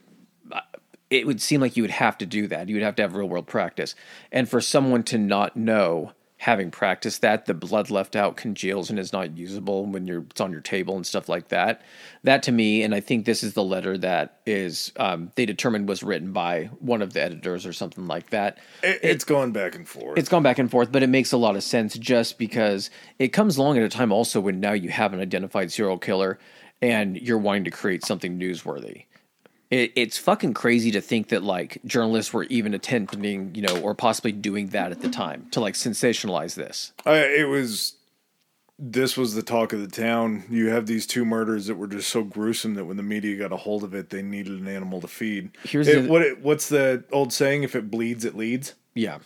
It would seem like you would have to do that. You would have to have real world practice, and for someone to not know, having practiced that, the blood left out congeals and is not usable when you're it's on your table and stuff like that. That to me, and I think this is the letter that is um, they determined was written by one of the editors or something like that. It, it's going back and forth. It's gone back and forth, but it makes a lot of sense just because it comes along at a time also when now you have an identified serial killer and you're wanting to create something newsworthy. It, it's fucking crazy to think that like journalists were even attempting, you know, or possibly doing that at the time to like sensationalize this. It was this was the talk of the town. You have these two murders that were just so gruesome that when the media got a hold of it, they needed an animal to feed. Here's It- the- what it, what's the old saying? If it bleeds, it leads. Yeah.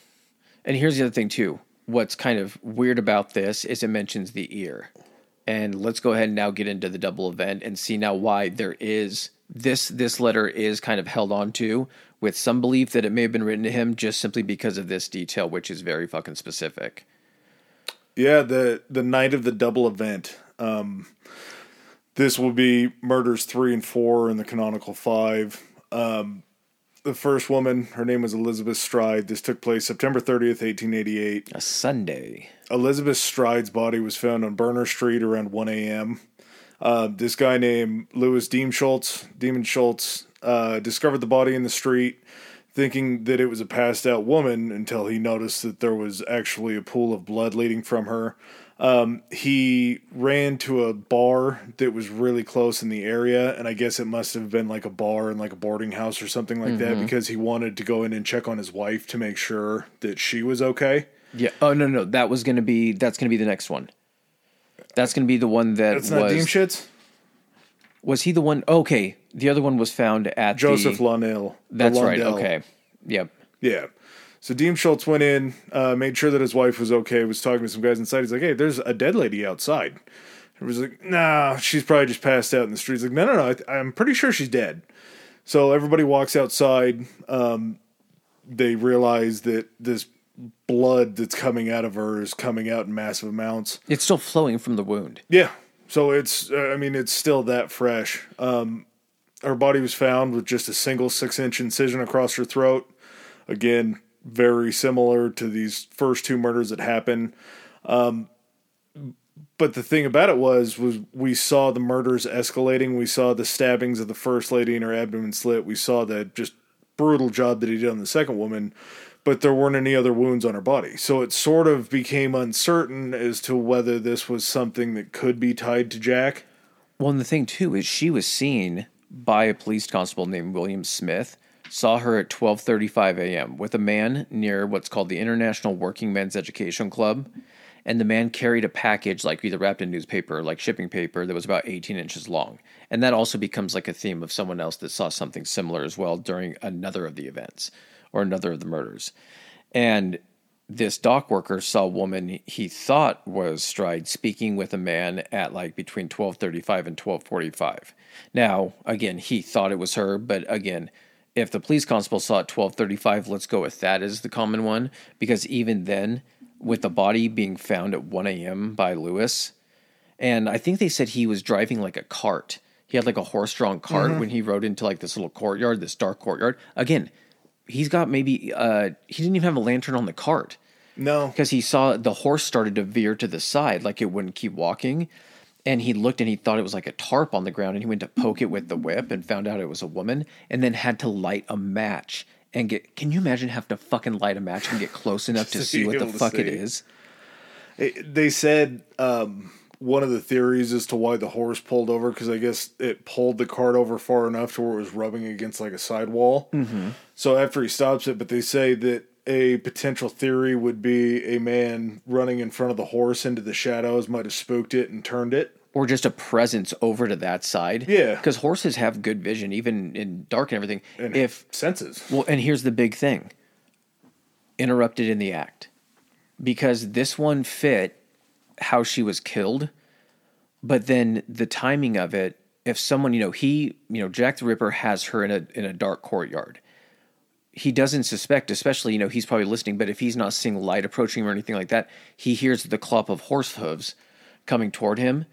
And here's the other thing too. What's kind of weird about this is it mentions the ear. And let's go ahead and now get into the double event and see now why there is this this letter is kind of held on to with some belief that it may have been written to him just simply because of this detail which is very fucking specific. Yeah, the the night of the double event. Um, this will be murders three and four in the canonical five. Um, the first woman, her name was Elizabeth Stride. This took place September thirtieth, eighteen eighty eight. A Sunday. Elizabeth Stride's body was found on Berner Street around 1 a.m. Uh, this guy named Louis Diemschultz, Demon Schultz, uh, discovered the body in the street, thinking that it was a passed out woman until he noticed that there was actually a pool of blood leading from her. Um, he ran to a bar that was really close in the area, and I guess it must have been like a bar and like a boarding house or something like that because he wanted to go in and check on his wife to make sure that she was okay. Yeah. Oh no no that was gonna be that's gonna be the next one. That's gonna be the one that not was was he the one okay. The other one was found at Joseph the, Lonell. That's right, okay. Yep. Yeah. So Dean Schultz went in, uh, made sure that his wife was okay, was talking to some guys inside. He's like, hey, there's a dead lady outside. He was like, nah, she's probably just passed out in the streets. Like, no, no, no, I, I'm pretty sure she's dead. So everybody walks outside. Um, they realize that this blood that's coming out of her is coming out in massive amounts. It's still flowing from the wound. Yeah. So it's, uh, I mean, it's still that fresh. Um, her body was found with just a single six inch incision across her throat. Again, very similar to these first two murders that happened. Um, but the thing about it was was we saw the murders escalating. We saw the stabbings of the first lady in her abdomen slit. We saw that just brutal job that he did on the second woman, but there weren't any other wounds on her body. So it sort of became uncertain as to whether this was something that could be tied to Jack. Well, and the thing too is she was seen by a police constable named William Smith. Saw her at 12:35 a.m. with a man near what's called the International Working Men's Education Club, and the man carried a package like either wrapped in newspaper, like shipping paper, that was about 18 inches long. And that also becomes like a theme of someone else that saw something similar as well during another of the events or another of the murders. And this dock worker saw a woman he thought was Stride speaking with a man at like between 12:35 and 12:45. Now, again, he thought it was her, but again, if the police constable saw it 12:35, let's go with that as the common one because even then with the body being found at 1 a.m. by Louis, and I think they said he was driving like a cart. He had like a horse-drawn cart Mm-hmm. when he rode into like this little courtyard, this dark courtyard. Again, he's got maybe uh he didn't even have a lantern on the cart. No, because he saw the horse started to veer to the side like it wouldn't keep walking. And he looked and he thought it was like a tarp on the ground and he went to poke it with the whip and found out it was a woman and then had to light a match and get can you imagine having to fucking light a match and get close enough to see what the fuck it see. is? It- they said um, one of the theories as to why the horse pulled over because I guess it pulled the cart over far enough to where it was rubbing against like a sidewall. Mm-hmm. So after he stops it, but they say that a potential theory would be a man running in front of the horse into the shadows might have spooked it and turned it. or just a presence over to that side Yeah. because horses have good vision even in dark and everything And if senses, Well, and here's the big thing interrupted in the act. Because this one fit how she was killed, but then the timing of it, if someone, you know, he, you know, Jack the Ripper has her in a in a dark courtyard. He doesn't suspect, especially, you know, he's probably listening, but if he's not seeing light approaching him or anything like that, he hears the clop of horse hooves coming toward him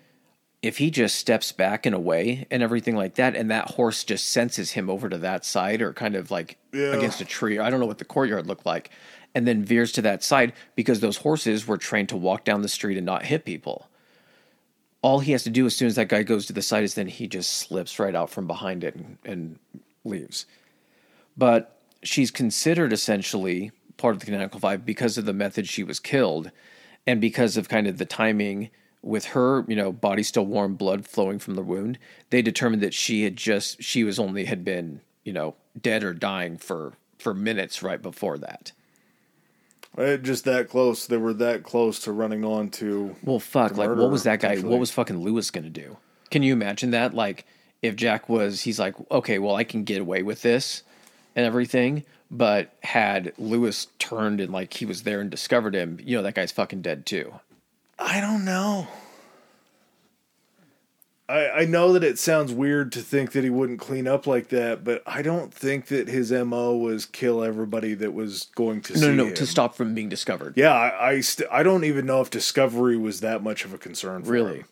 if he just steps back and away and everything like that, and that horse just senses him over to that side or kind of like Yeah. against a tree, I don't know what the courtyard looked like, and then veers to that side because those horses were trained to walk down the street and not hit people. All he has to do as soon as that guy goes to the side is then he just slips right out from behind it and, and leaves. But she's considered essentially part of the canonical five because of the method she was killed and because of kind of the timing with her, you know, body still warm, blood flowing from the wound. They determined that she had just she was only had been, you know, dead or dying for for minutes right before that. Uh, just that close. They were that close to running on to. Well, fuck, like what was that guy? What was fucking Louis going to do? Can you imagine that? Like if Jack was he's like, "Okay, well, I can get away with this." and everything, but had Louis turned and like he was there and discovered him, you know that guy's fucking dead too. I don't know. I, I know that it sounds weird to think that he wouldn't clean up like that, but I don't think that his mo was kill everybody that was going to see No, no, no, him. to stop from being discovered. Yeah, I I, st- I don't even know if discovery was that much of a concern. For Really? him.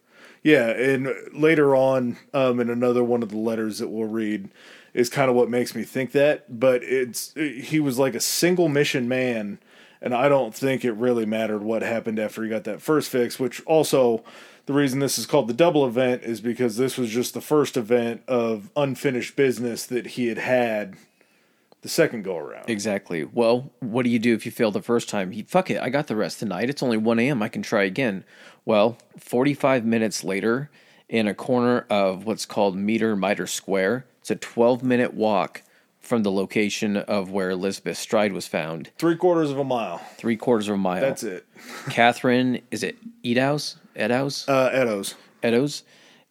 Yeah, and later on, um, in another one of the letters that we'll read, is kind of what makes me think that. But it's he was like a single mission man, and I don't think it really mattered what happened after he got that first fix. Which also, the reason this is called the double event is because this was just the first event of unfinished business that he had had the second go around. Exactly. Well, what do you do if you fail the first time? He fuck it. I got the rest tonight. It's only one a.m. I can try again. Well, forty-five minutes later, in a corner of what's called Meter Miter Square, it's a twelve-minute walk from the location of where Elizabeth Stride was found. Three quarters of a mile. Three quarters of a mile. That's it. Catherine, is it Eddowes? Eddowes? Uh, Edos. Eddowes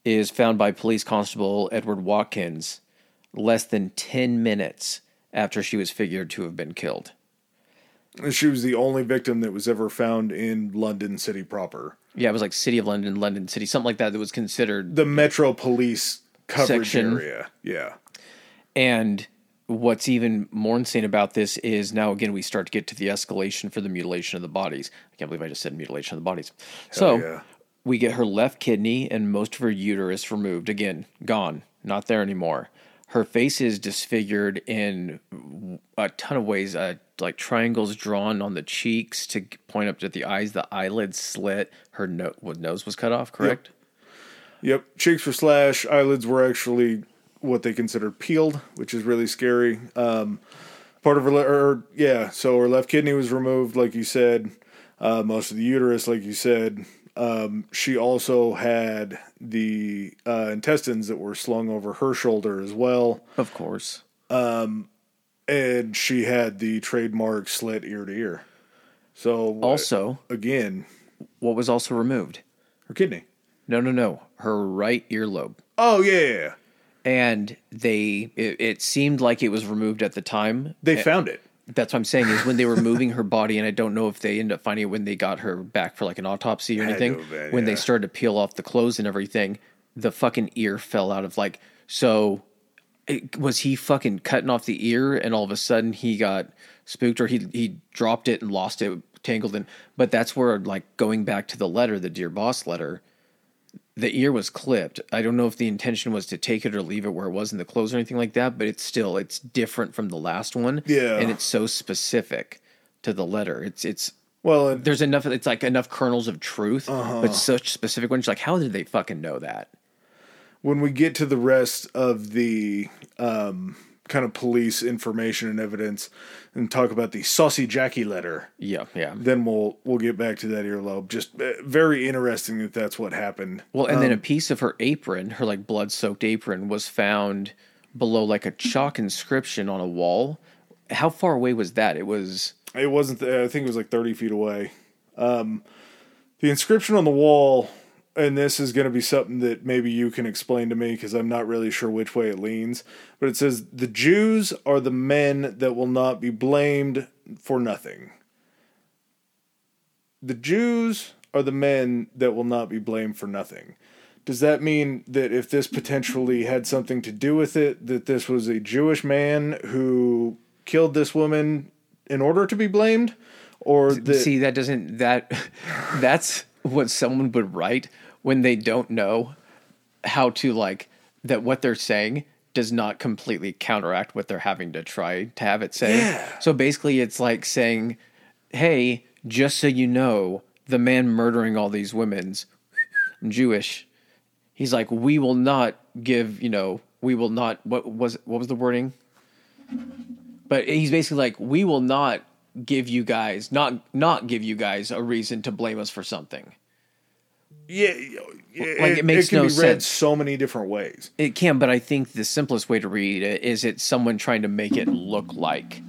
is found by police constable Edward Watkins less than 10 minutes after she was figured to have been killed. She was the only victim that was ever found in London City proper. Yeah, it was like City of London, London City, something like that that was considered. The Metro Police coverage Section. area. Yeah. And what's even more insane about this is now again we start to get to the escalation for the mutilation of the bodies. I can't believe I just said mutilation of the bodies. so yeah. we get her left kidney and most of her uterus removed. Again, gone, not there anymore. her face is disfigured in a ton of ways. Uh, like triangles drawn on the cheeks to point up to the eyes. The eyelids slit. Her no- nose was cut off. Correct. Yep, cheeks were slashed. Eyelids were actually what they considered peeled, which is really scary. Um, part of her, le- or yeah, so her left kidney was removed, like you said. Uh, most of the uterus, like you said. Um, she also had the uh, intestines that were slung over her shoulder as well, Of course. Um, and she had the trademark slit ear to ear. So Also, again, what was also removed? her kidney. No, no, no. Her right earlobe. Oh yeah. And they, it, it seemed like it was removed at the time. they eh, found it. That's what I'm saying is when they were moving her body, and I don't know if they ended up finding it when they got her back for like an autopsy or Had anything. to have been, when they yeah. started to peel off the clothes and everything, the fucking ear fell out of like. So, it, was he fucking cutting off the ear, and all of a sudden he got spooked, or he he dropped it and lost it, tangled in. But that's where like going back to the letter, the dear boss letter. The ear was clipped. I don't know if the intention was to take it or leave it where it was in the clothes or anything like that, but it's still it's different from the last one. Yeah. And it's so specific to the letter. It's it's Well, and there's enough it's like enough kernels of truth, Uh-huh. but such specific ones like how did they fucking know that? when we get to the rest of the um, kind of police information and evidence and talk about the saucy Jacky letter, Yeah, yeah. then we'll we'll get back to that earlobe. Just uh, very interesting that that's what happened. Well, and Um, then a piece of her apron, her like blood soaked apron, was found below like a chalk inscription on a wall. How far away was that? It was It wasn't. I think it was like thirty feet away. Um, the inscription on the wall, and this is going to be something that maybe you can explain to me because I'm not really sure which way it leans. But it says the Jews are the men that will not be blamed for nothing. The Jews are the men that will not be blamed for nothing. Does that mean that if this potentially had something to do with it, that this was a Jewish man who killed this woman in order to be blamed? Or that see that doesn't that that's what someone would write when they don't know how to like that what they're saying does not completely counteract what they're having to try to have it say. Yeah. So basically it's like saying, "Hey, just so you know, the man murdering all these women's Jewish. He's like, we will not give, you know, we will not. What was what was the wording? But he's basically like, we will not give you guys not not give you guys a reason to blame us for something. Yeah, Like, it makes can no be read sense. so many different ways. It can, but I think the simplest way to read it is it's someone trying to make it look like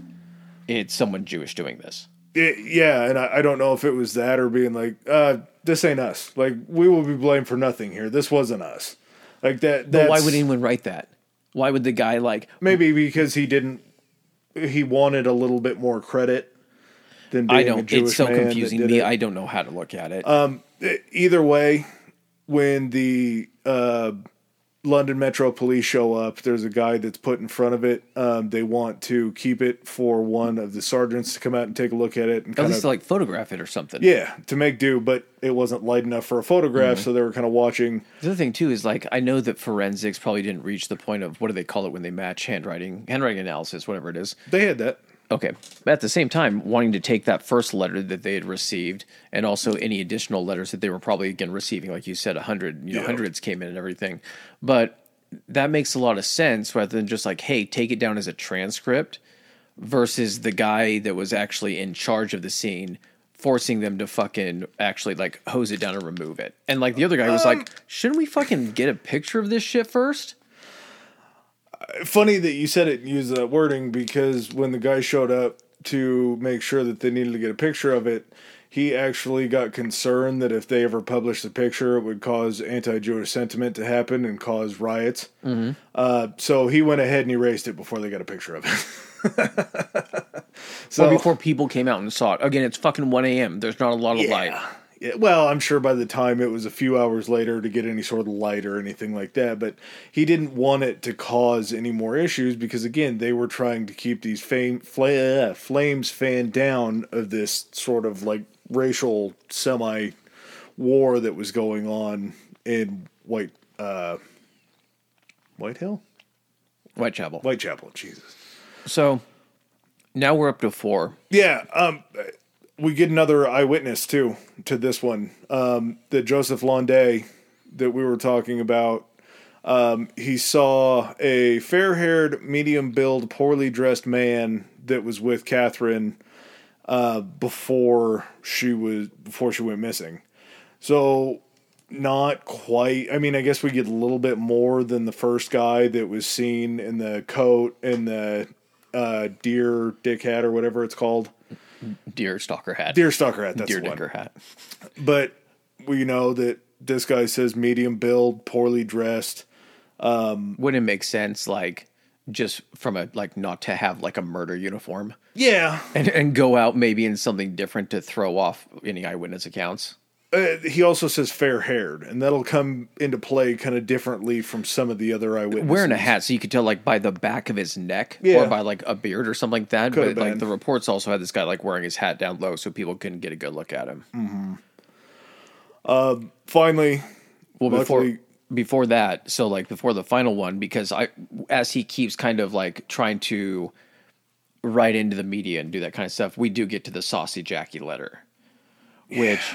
it's someone Jewish doing this. It- yeah, and I, I don't know if it was that or being like, uh, "This ain't us." Like we will be blamed for nothing here. This wasn't us. Like that. But why would anyone write that? Why would the guy like maybe because he didn't. He wanted a little bit more credit than being I a don't Jewish it's so man confusing me. it. I don't know how to look at it. either way, when the uh, London Metro Police show up, there's a guy that's put in front of it. Um, they want to keep it for one of the sergeants to come out and take a look at it and At kind least of to, like photograph it or something. yeah to make do. But it wasn't light enough for a photograph, so they were kind of watching. The other thing too is like I know that forensics probably didn't reach the point of what do they call it when they match handwriting, handwriting analysis, whatever it is. They had that. Okay, but at the same time, wanting to take that first letter that they had received, and also any additional letters that they were probably again receiving, like you said, a hundred, you know, Yeah. hundreds came in and everything. But that makes a lot of sense rather than just like, hey, take it down as a transcript, versus the guy that was actually in charge of the scene forcing them to fucking actually like hose it down and remove it. And like the other guy was like, um, shouldn't we fucking get a picture of this shit first? Funny that you said it and used that wording because when the guy showed up to make sure that they needed to get a picture of it, he actually got concerned that if they ever published the picture, it would cause anti-Jewish sentiment to happen and cause riots. Mm-hmm. Uh, so he went ahead and erased it before they got a picture of it. so or before people came out and saw it. Again, it's fucking 1 a.m. There's not a lot of light. Yeah, well, I'm sure by the time it was a few hours later to get any sort of light or anything like that, but he didn't want it to cause any more issues because again, they were trying to keep these fame, fla- uh, flames fanned down of this sort of like racial semi war that was going on in White uh, White Hill. Whitechapel. Whitechapel. Jesus. So now we're up to four. Yeah, um, we get another eyewitness too to this one. Um, the Joseph Londay that we were talking about. Um, he saw a fair-haired, medium-build, poorly dressed man that was with Catherine uh, before she was before she went missing. So not quite. I mean, I guess we get a little bit more than the first guy that was seen in the coat and the uh, deer dick hat or whatever it's called. Deer stalker hat. Deer stalker hat. That's Deer one. hat. But we know that this guy says medium build, poorly dressed. Um, Wouldn't it make sense, like, just from a, like, not to have, like, a murder uniform Yeah. and, and go out maybe in something different to throw off any eyewitness accounts? Uh, he also says fair haired, and that'll come into play kind of differently from some of the other eyewitnesses. Wearing a hat, so you could tell, like, by the back of his neck Yeah. or by, like, a beard or something like that. Could've but, like, the reports also had this guy, like, wearing his hat down low so people couldn't get a good look at him. Mm-hmm. Uh, Finally, Well, before Luckily- before that, so like before the final one, because I as he keeps kind of like trying to write into the media and do that kind of stuff, we do get to the saucy Jacky letter, which,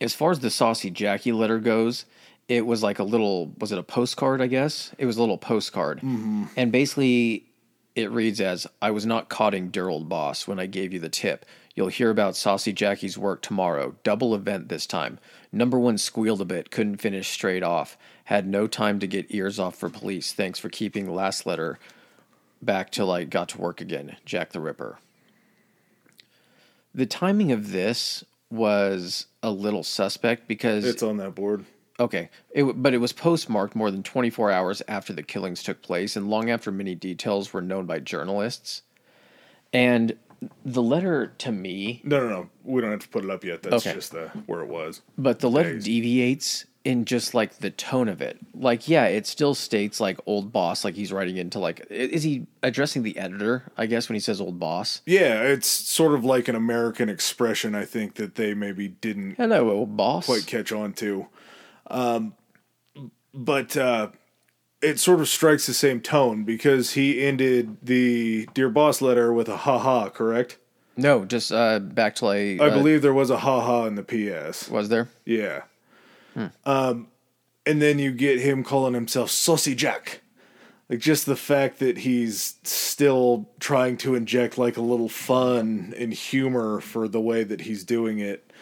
as far as the saucy Jacky letter goes, it was like a little was it a postcard? I guess it was a little postcard, mm-hmm. and basically it reads as I was not codding dear old boss when I gave you the tip. You'll hear about Saucy Jacky's work tomorrow. Double event this time. Number one squealed a bit, couldn't finish straight off. Had no time to get ears off for police. Thanks for keeping last letter back till I got to work again. Jack the Ripper. The timing of this was a little suspect because it's on that board. Okay, it, but it was postmarked more than 24 hours after the killings took place and long after many details were known by journalists. And the letter to me, No, no, no. We don't have to put it up yet. That's Okay. just the where it was. but the letter Days. deviates in just like the tone of it. Like, yeah, it still states like old boss, like he's writing into like, is he addressing the editor, I guess, when he says old boss? Yeah, it's sort of like an American expression. I think that they maybe didn't Hello, old boss. quite catch on to. Um, but uh, it sort of strikes the same tone because he ended the Dear Boss letter with a ha ha, correct? No, just uh, back to like, I uh, believe there was a ha ha in the PS. was there? Yeah. Um, and then you get him calling himself Saucy Jack. Like just the fact that he's still trying to inject like a little fun and humor for the way that he's doing it,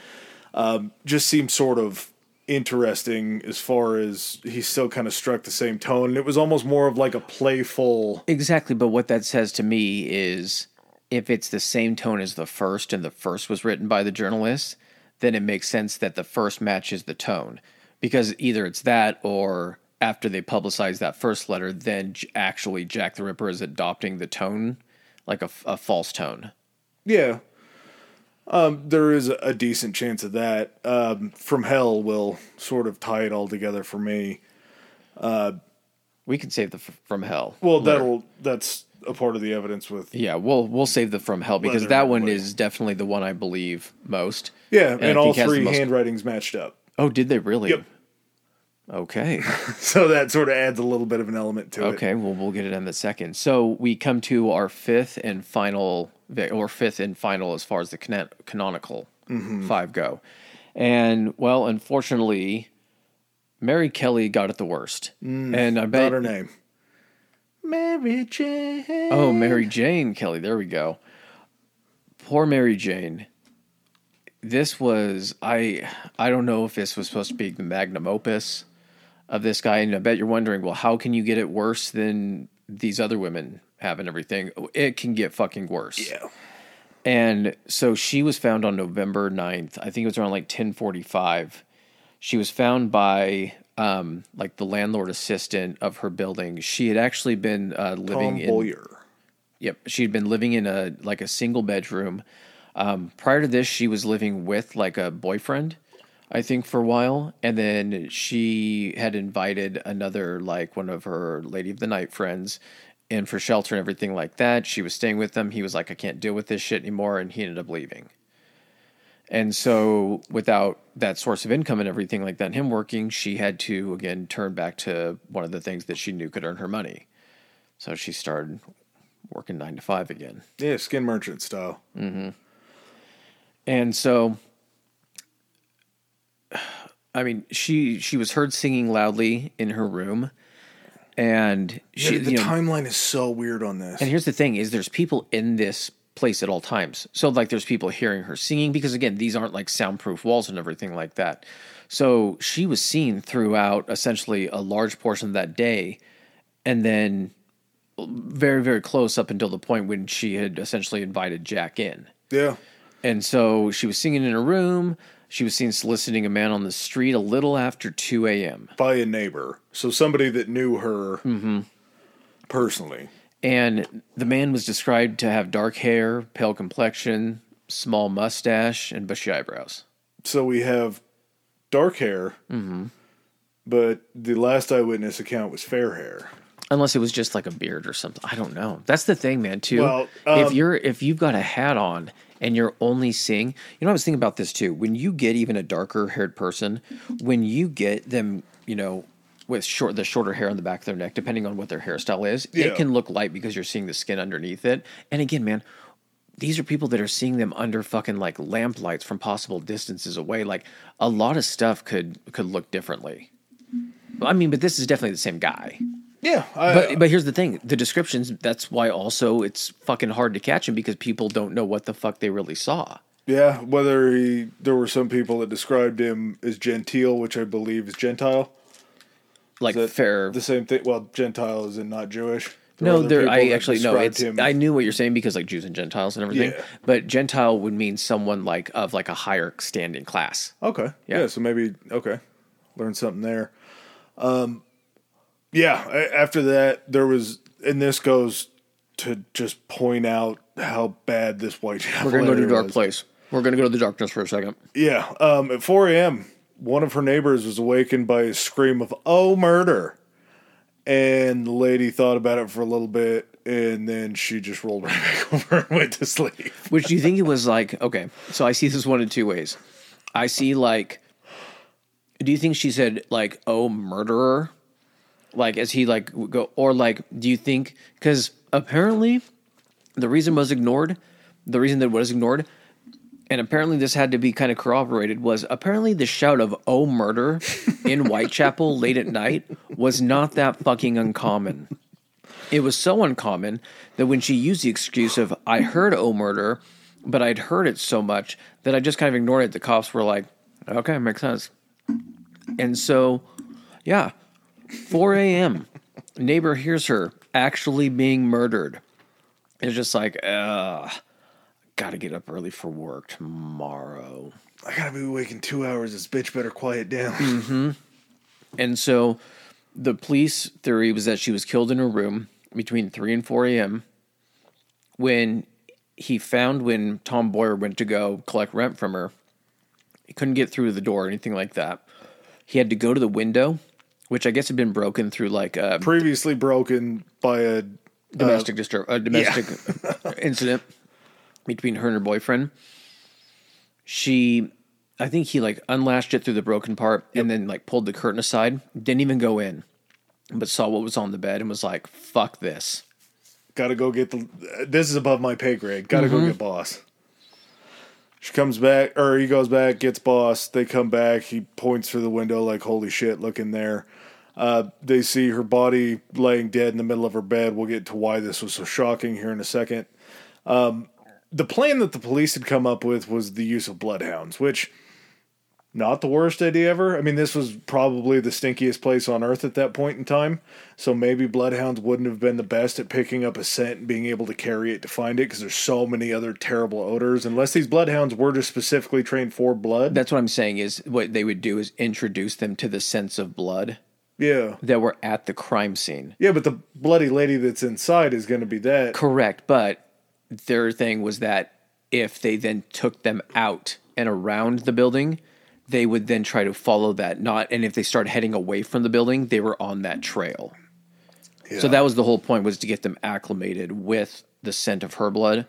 um, just seems sort of interesting as far as he still kind of struck the same tone. And it was almost more of like a playful. Exactly, but what that says to me is if it's the same tone as the first and the first was written by the journalist, then it makes sense that the first matches the tone. Because either it's that or after they publicize that first letter, then J- actually Jack the Ripper is adopting the tone, like a, f- a false tone. Yeah. Um, there is a decent chance of that. Um, From Hell will sort of tie it all together for me. We can save the f- from hell. Well, letter. that'll that's a part of the evidence with Yeah, we'll we'll save the from hell because that one is definitely the one I believe most. Yeah, I and, all think has the three most- handwritings matched up. Oh, did they really? Yep. Okay. So that sort of adds a little bit of an element to it. Okay, well, we'll get it in a second. So we come to our fifth and final, or fifth and final as far as the canon- canonical Mm-hmm. five go. And, well, unfortunately, Mary Kelly got it the worst. and I bet. her name. Mary Jane. Oh, Mary Jane Kelly. There we go. Poor Mary Jane. This was I I don't know if this was supposed to be the magnum opus of this guy, and I bet you're wondering, well, how can you get it worse than these other women have and everything? It can get fucking worse. Yeah. And so she was found on November 9th. I think it was around like 1045. She was found by um, like the landlord assistant of her building. She had actually been uh, living Tom in Bowyer. Yep, she'd been living in a like a single bedroom. Um, prior to this, she was living with like a boyfriend, I think, for a while, and then she had invited another like one of her lady of the night friends in for shelter and everything like that. She was staying with them. He was like, "I can't deal with this shit anymore," and he ended up leaving. And so, without that source of income and everything like that, and him working, she had to again turn back to one of the things that she knew could earn her money. So she started working nine to five again. Yeah, skin merchant style. And so, I mean, she she was heard singing loudly in her room, and she the you know, timeline is so weird on this. And here's the thing: is there's people in this place at all times. So like, there's people hearing her singing because again, these aren't like soundproof walls and everything like that. So she was seen throughout essentially a large portion of that day, and then very very close up until the point when she had essentially invited Jack in. yeah. And so she was singing in her room. She was seen soliciting a man on the street a little after 2 a.m. By a neighbor. So somebody that knew her Mm-hmm. personally. And the man was described to have dark hair, pale complexion, small mustache, and bushy eyebrows. So we have dark hair, Mm-hmm. but the last eyewitness account was fair hair. Unless it was just like a beard or something. I don't know. That's the thing, man, too. Well, if um, you're if you've got a hat on and you're only seeing you know, I was thinking about this too. When you get even a darker haired person, when you get them, you know, with short the shorter hair on the back of their neck, depending on what their hairstyle is, Yeah. it can look light because you're seeing the skin underneath it. And again, man, these are people that are seeing them under fucking like lamp lights from possible distances away. Like a lot of stuff could could look differently. I mean, but this is definitely the same guy. Yeah. I, But but here's the thing: the descriptions. That's why also it's fucking hard to catch him because people don't know what the fuck they really saw. yeah. Whether he, there were some people that described him as genteel, which I believe is Gentile. Like That fair. The same thing. Well, Gentile is not Jewish. There no, there. I actually no. It's him- I knew what you're saying because like Jews and Gentiles and everything. Yeah. But Gentile would mean someone like of like a higher standing class. Okay. Yeah. Yeah. so maybe okay. Learn something there. Um yeah, after that there was and this goes to just point out how bad this Whitechapel We're gonna go to dark was. place. We're gonna go to the darkness for a second. Yeah. Um at four AM, one of her neighbors was awakened by a scream of oh murder. And the lady thought about it for a little bit and then she just rolled right back over and went to sleep. Which do you think it was like? Okay, so I see this one in two ways. I see like, do you think she said like, "Oh, murderer," like as he like go, or like, do you think because apparently the reason was ignored, the reason that was ignored, and apparently this had to be kind of corroborated was apparently the shout of "Oh, murder" in Whitechapel late at night was not that fucking uncommon. It was so uncommon that when she used the excuse of "I heard oh murder," but I'd heard it so much that I just kind of ignored it. The cops were like, "Okay, makes sense." And so, yeah, 4 a.m. Neighbor hears her actually being murdered. It's just like, uh, gotta get up early for work tomorrow. I gotta be awake in two hours. This bitch better quiet down. And so the police theory was that she was killed in her room between 3 and 4 a.m. when he found when Tom Bowyer went to go collect rent from her. He couldn't get through the door or anything like that. He had to go to the window, which I guess had been broken through like a Previously broken by a uh, domestic disturb a domestic incident between her and her boyfriend. She I think he like unlatched it through the broken part and then like pulled the curtain aside, didn't even go in, but saw what was on the bed and was like, fuck this. Gotta go get the. This is above my pay grade. Gotta go mm-hmm. get boss. She comes back, or he goes back, gets boss. They come back. He points through the window like, "Holy shit, look in there." Uh, they see her body laying dead in the middle of her bed. We'll get to why this was so shocking here in a second. Um, the plan that the police had come up with was the use of bloodhounds, which not the worst idea ever. I mean, this was probably the stinkiest place on earth at that point in time. So maybe bloodhounds wouldn't have been the best at picking up a scent and being able to carry it to find it because there's so many other terrible odors. Unless these bloodhounds were just specifically trained for blood. That's what I'm saying is what they would do is introduce them to the sense of blood yeah. that were at the crime scene. Yeah, but the bloody lady that's inside is going to be that. Correct, but their thing was that if they then took them out and around the building, they would then try to follow that. Not and if they started heading away from the building, they were on that trail. So that was the whole point was to get them acclimated with the scent of her blood.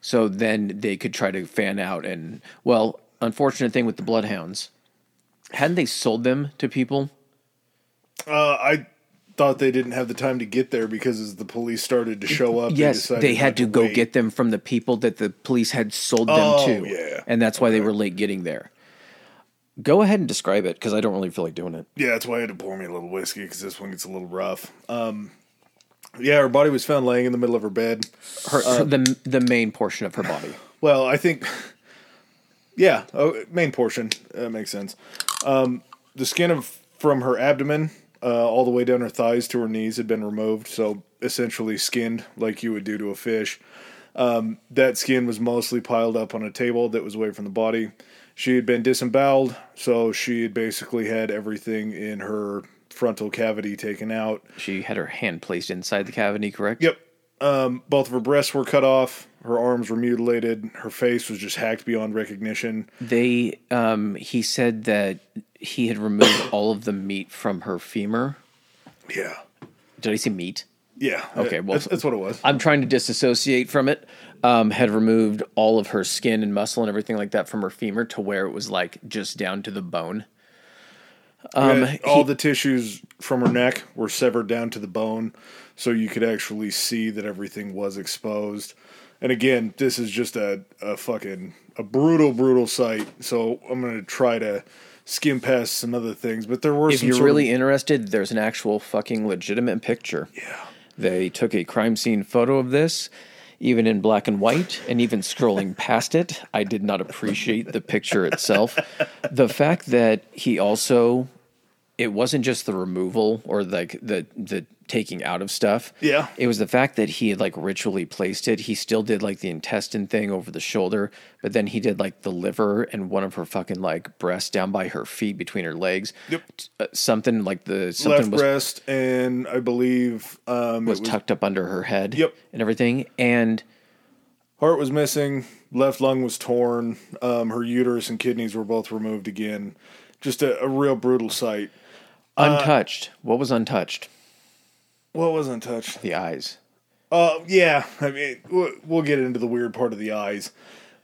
So then they could try to fan out and well, unfortunate thing with the bloodhounds, hadn't they sold them to people? Uh, I thought they didn't have the time to get there because as the police started to show up, yes, decided they had not to go get them from the people that the police had sold them Oh, to. yeah. And that's why they were late getting there. Go ahead and describe it because I don't really feel like doing it. Yeah, that's why I had to pour me a little whiskey because this one gets a little rough. Um, yeah, her body was found laying in the middle of her bed. Her, Uh, the the main portion of her body. Well, I think, yeah, oh, main portion that makes sense. Um, the skin of from her abdomen uh, all the way down her thighs to her knees had been removed, so essentially skinned like you would do to a fish. Um, that skin was mostly piled up on a table that was away from the body. She had been disemboweled, so she had basically had everything in her frontal cavity taken out. She had her hand placed inside the cavity, correct? Yep. Um, both of her breasts were cut off. Her arms were mutilated. Her face was just hacked beyond recognition. They um he said that he had removed all of the meat from her femur. Yeah. Did I say meat? Yeah. Okay, well- that's, that's what it was. I'm trying to disassociate from it. Um, had removed all of her skin and muscle and everything like that from her femur to where it was like just down to the bone. Um, Yeah, all the tissues from her neck were severed down to the bone, so you could actually see that everything was exposed. And again, this is just a, a fucking a brutal, brutal sight. So I'm gonna try to skim past some other things, but there were if some you're really of, interested, there's an actual fucking legitimate picture. yeah. They took a crime scene photo of this, even in black and white, and even scrolling past it, I did not appreciate the picture itself. The fact that he also, it wasn't just the removal or like the the taking out of stuff. Yeah. It was the fact that he had like ritually placed it. He still did like the intestine thing over the shoulder, but then he did like the liver and one of her fucking like breasts down by her feet between her legs. Yep. Uh, something like the something left was breast and I believe um, was was tucked up under her head. Yep. And everything. And Heart was missing. Left lung was torn. Um, her uterus and kidneys were both removed again. Just a, a real brutal sight. untouched. what was untouched? What was untouched? The eyes. Uh, yeah. I mean, we'll- get into the weird part of the eyes.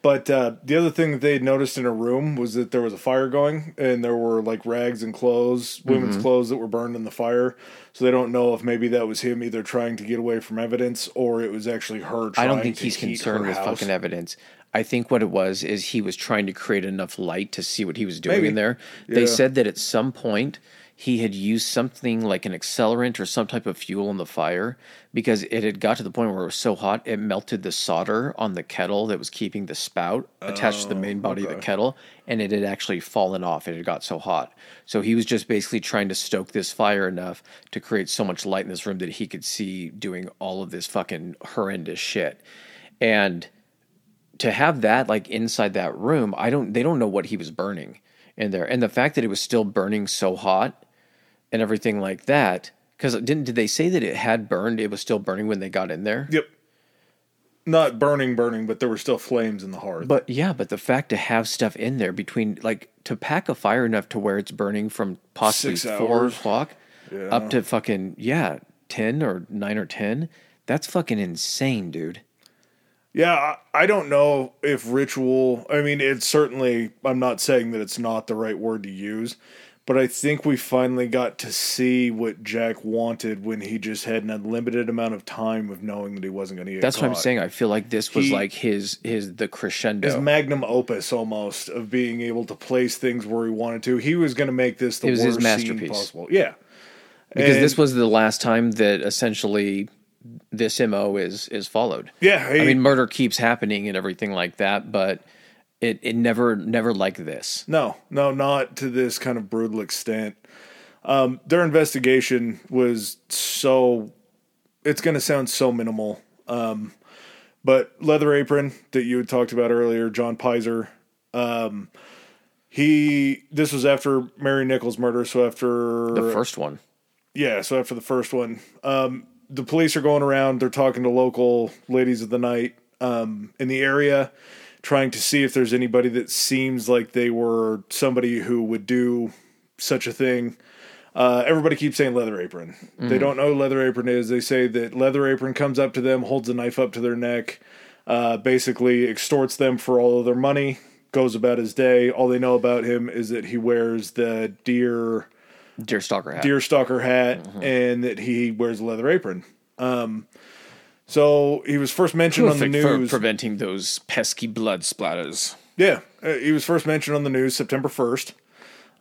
But uh, the other thing that they had noticed in her room was that there was a fire going, and there were like rags and clothes, women's clothes that were burned in the fire. So they don't know if maybe that was him either trying to get away from evidence or it was actually her. Trying I don't think he's concerned with house. fucking evidence. I think what it was is he was trying to create enough light to see what he was doing Maybe. in there. They Yeah. said that at some point he had used something like an accelerant or some type of fuel in the fire because it had got to the point where it was so hot it melted the solder on the kettle that was keeping the spout attached to the main oh, body of the Oh, kettle and it had actually fallen off. It had got so hot. So he was just basically trying to stoke this fire enough to create so much light in this room that he could see doing all of this fucking horrendous shit. And to have that like inside that room, I don't they don't know what he was burning in there. And the fact that it was still burning so hot and everything like that cuz didn't did they say that it had burned it was still burning when they got in there? Yep. Not burning, burning, but there were still flames in the hearth. But yeah, but the fact to have stuff in there between like to pack a fire enough to where it's burning from possibly Six four hours. o'clock up to fucking yeah, ten or nine or ten, that's fucking insane, dude. Yeah, I, I don't know if ritual. I mean, it's certainly. I'm not saying that it's not the right word to use, but I think we finally got to see what Jack wanted when he just had an unlimited amount of time of knowing that he wasn't going to get. That's what I'm saying. I feel like this was He- like his his the crescendo. His magnum opus, almost of being able to place things where he wanted to. He was going to make this the It was his worst scene masterpiece. possible. Yeah, because this was the last time that essentially this mo is is followed. Yeah, I mean murder keeps happening and everything like that, but it it never never like this. No, no, not to this kind of brutal extent. Um, their investigation was so. It's going to sound so minimal. Um, but Leather Apron that you had talked about earlier, John Pizer. Um, he. This was after Mary Nichols' murder, so after The first one. yeah, so after the first one, um, the police are going around. They're talking to local ladies of the night um, in the area, trying to see if there's anybody that seems like they were somebody who would do such a thing. Uh, everybody keeps saying leather apron. They don't know who leather apron is. They say that leather apron comes up to them, holds a knife up to their neck, uh, basically extorts them for all of their money, goes about his day. All they know about him is that he wears the deer Deerstalker hat. deerstalker hat and that he wears a leather apron. Um, so he was first mentioned on the Perfect for news. preventing those pesky blood splatters. yeah, uh, he was first mentioned on the news September first.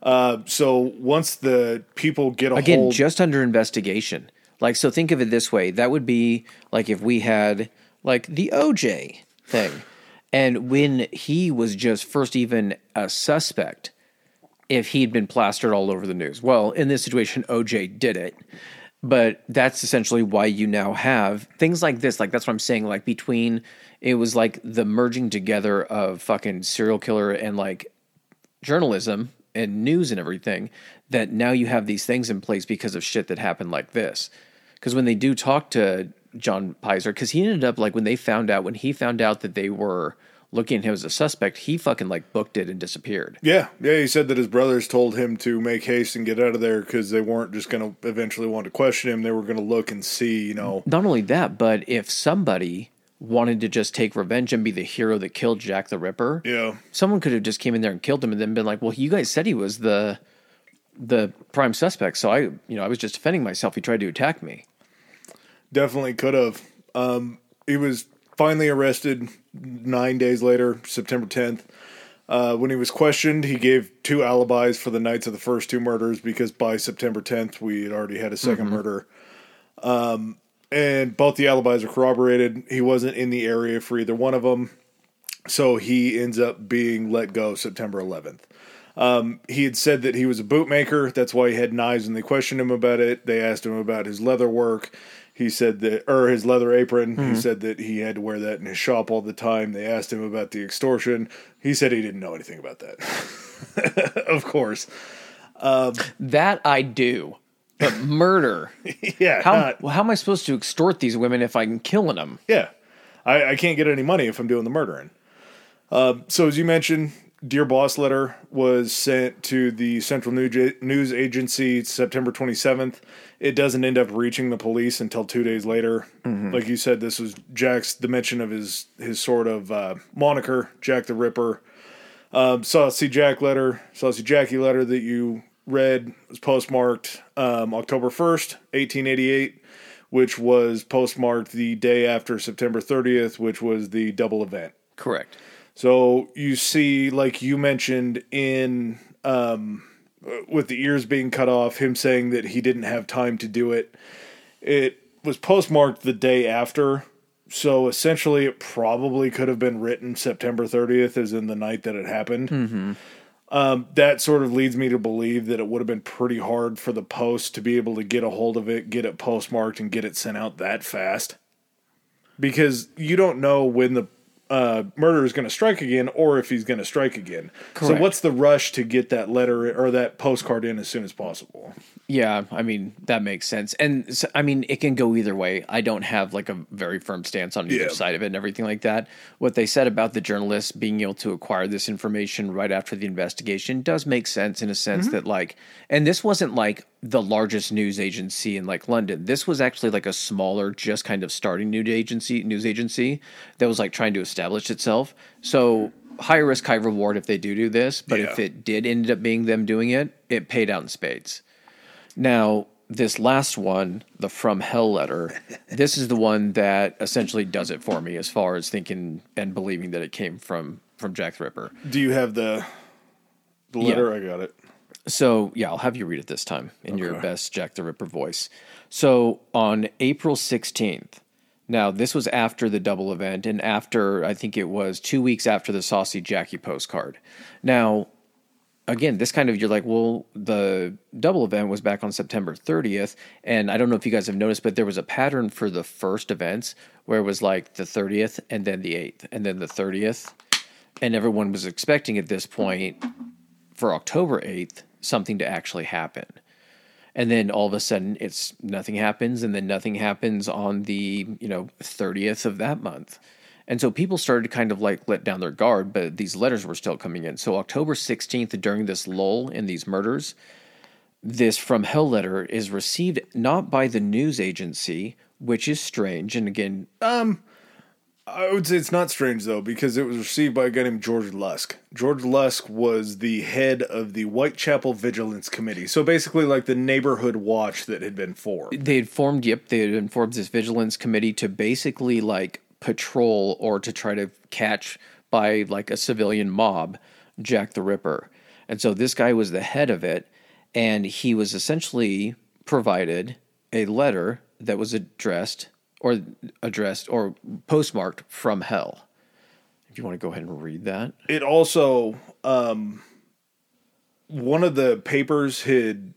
Uh, so once the people get a Again, hold, just under investigation. Like, so think of it this way: that would be like if we had like the OJ thing, and when he was just first even a suspect, if he'd been plastered all over the news. Well, in this situation, OJ did it. But that's essentially why you now have things like this. Like that's what I'm saying. Like between it was like the merging together of fucking serial killer and like journalism and news and everything that now you have these things in place because of shit that happened like this. Because when they do talk to John Pizer, because he ended up like when they found out when he found out that they were looking at him as a suspect, he fucking like booked it and disappeared. yeah, yeah, he said that his brothers told him to make haste and get out of there because they weren't just going to eventually want to question him. They were going to look and see, you know. Not only that, but if somebody wanted to just take revenge and be the hero that killed Jack the Ripper, Yeah, someone could have just came in there and killed him and then been like, "Well, you guys said he was the the prime suspect, so I, you know, I was just defending myself. He tried to attack me." definitely could have. Um, he was finally arrested nine days later, September 10th. Uh, when he was questioned, he gave two alibis for the nights of the first two murders because by September 10th, we had already had a 2nd murder. Um, and both the alibis are corroborated. He wasn't in the area for either one of them. So he ends up being let go September 11th. Um, he had said that he was a bootmaker. That's why he had knives, and they questioned him about it. They asked him about his leather work. He said that, or his leather apron. He said that he had to wear that in his shop all the time. They asked him about the extortion. He said he didn't know anything about that. of course. That I do. But murder. Yeah. How not- well, how am I supposed to extort these women if I'm killing them? Yeah, I, I can't get any money if I'm doing the murdering. Uh, so as you mentioned, Dear Boss letter was sent to the Central News News Agency September 27th. It doesn't end up reaching the police until two days later. Like you said, this was Jack's the mention of his his sort of uh, moniker, Jack the Ripper. Um, Saucy Jack letter, Saucy Jacky letter that you read was postmarked um, October 1st, 1888, which was postmarked the day after September 30th, which was the double event. Correct. So you see, like you mentioned in um, with the ears being cut off, him saying that he didn't have time to do it. It was postmarked the day after. So essentially, it probably could have been written September 30th, as in the night that it happened. Um, that sort of leads me to believe that it would have been pretty hard for the post to be able to get a hold of it, get it postmarked, and get it sent out that fast. Because you don't know when the uh, murderer is going to strike again or if he's going to strike again. So, what's the rush to get that letter or that postcard in as soon as possible? Yeah, I mean that makes sense, and I mean it can go either way. I don't have like a very firm stance on either Yeah. side of it and everything like that. What they said about the journalists being able to acquire this information right after the investigation does make sense in a sense that like, and this wasn't like the largest news agency in like London. This was actually like a smaller, just kind of starting news agency, news agency that was like trying to establish itself. So high risk, high reward if they do do this. But if it did end up being them doing it, it paid out in spades. Now, this last one, the From Hell letter, this is the one that essentially does it for me as far as thinking and believing that it came from from Jack the Ripper. Do you have the, the letter? I got it. So, yeah, I'll have you read it this time in your best Jack the Ripper voice. So, on April 16th, now this was after the double event and after, I think it was two weeks after the Saucy Jacky postcard. Now, again, this kind of, you're like, well, the double event was back on September 30th. And I don't know if you guys have noticed, but there was a pattern for the first events where it was like the 30th and then the 8th and then the 30th. And everyone was expecting at this point for October 8th something to actually happen. And then all of a sudden it's nothing happens and then nothing happens on the, you know, 30th of that month. And so people started to kind of like let down their guard, but these letters were still coming in. So October 16th during this lull in these murders, this from hell letter is received not by the news agency, which is strange and again um, I would say it's not strange though because it was received by a guy named George Lusk. George Lusk was the head of the Whitechapel Vigilance Committee, so basically like the neighborhood watch that had been formed. They had formed, yep, they had formed this vigilance committee to basically like patrol or to try to catch by like a civilian mob Jack the Ripper. And so this guy was the head of it, and he was essentially provided a letter that was addressed or addressed or postmarked from hell. If you want to go ahead and read that. It also um, one of the papers had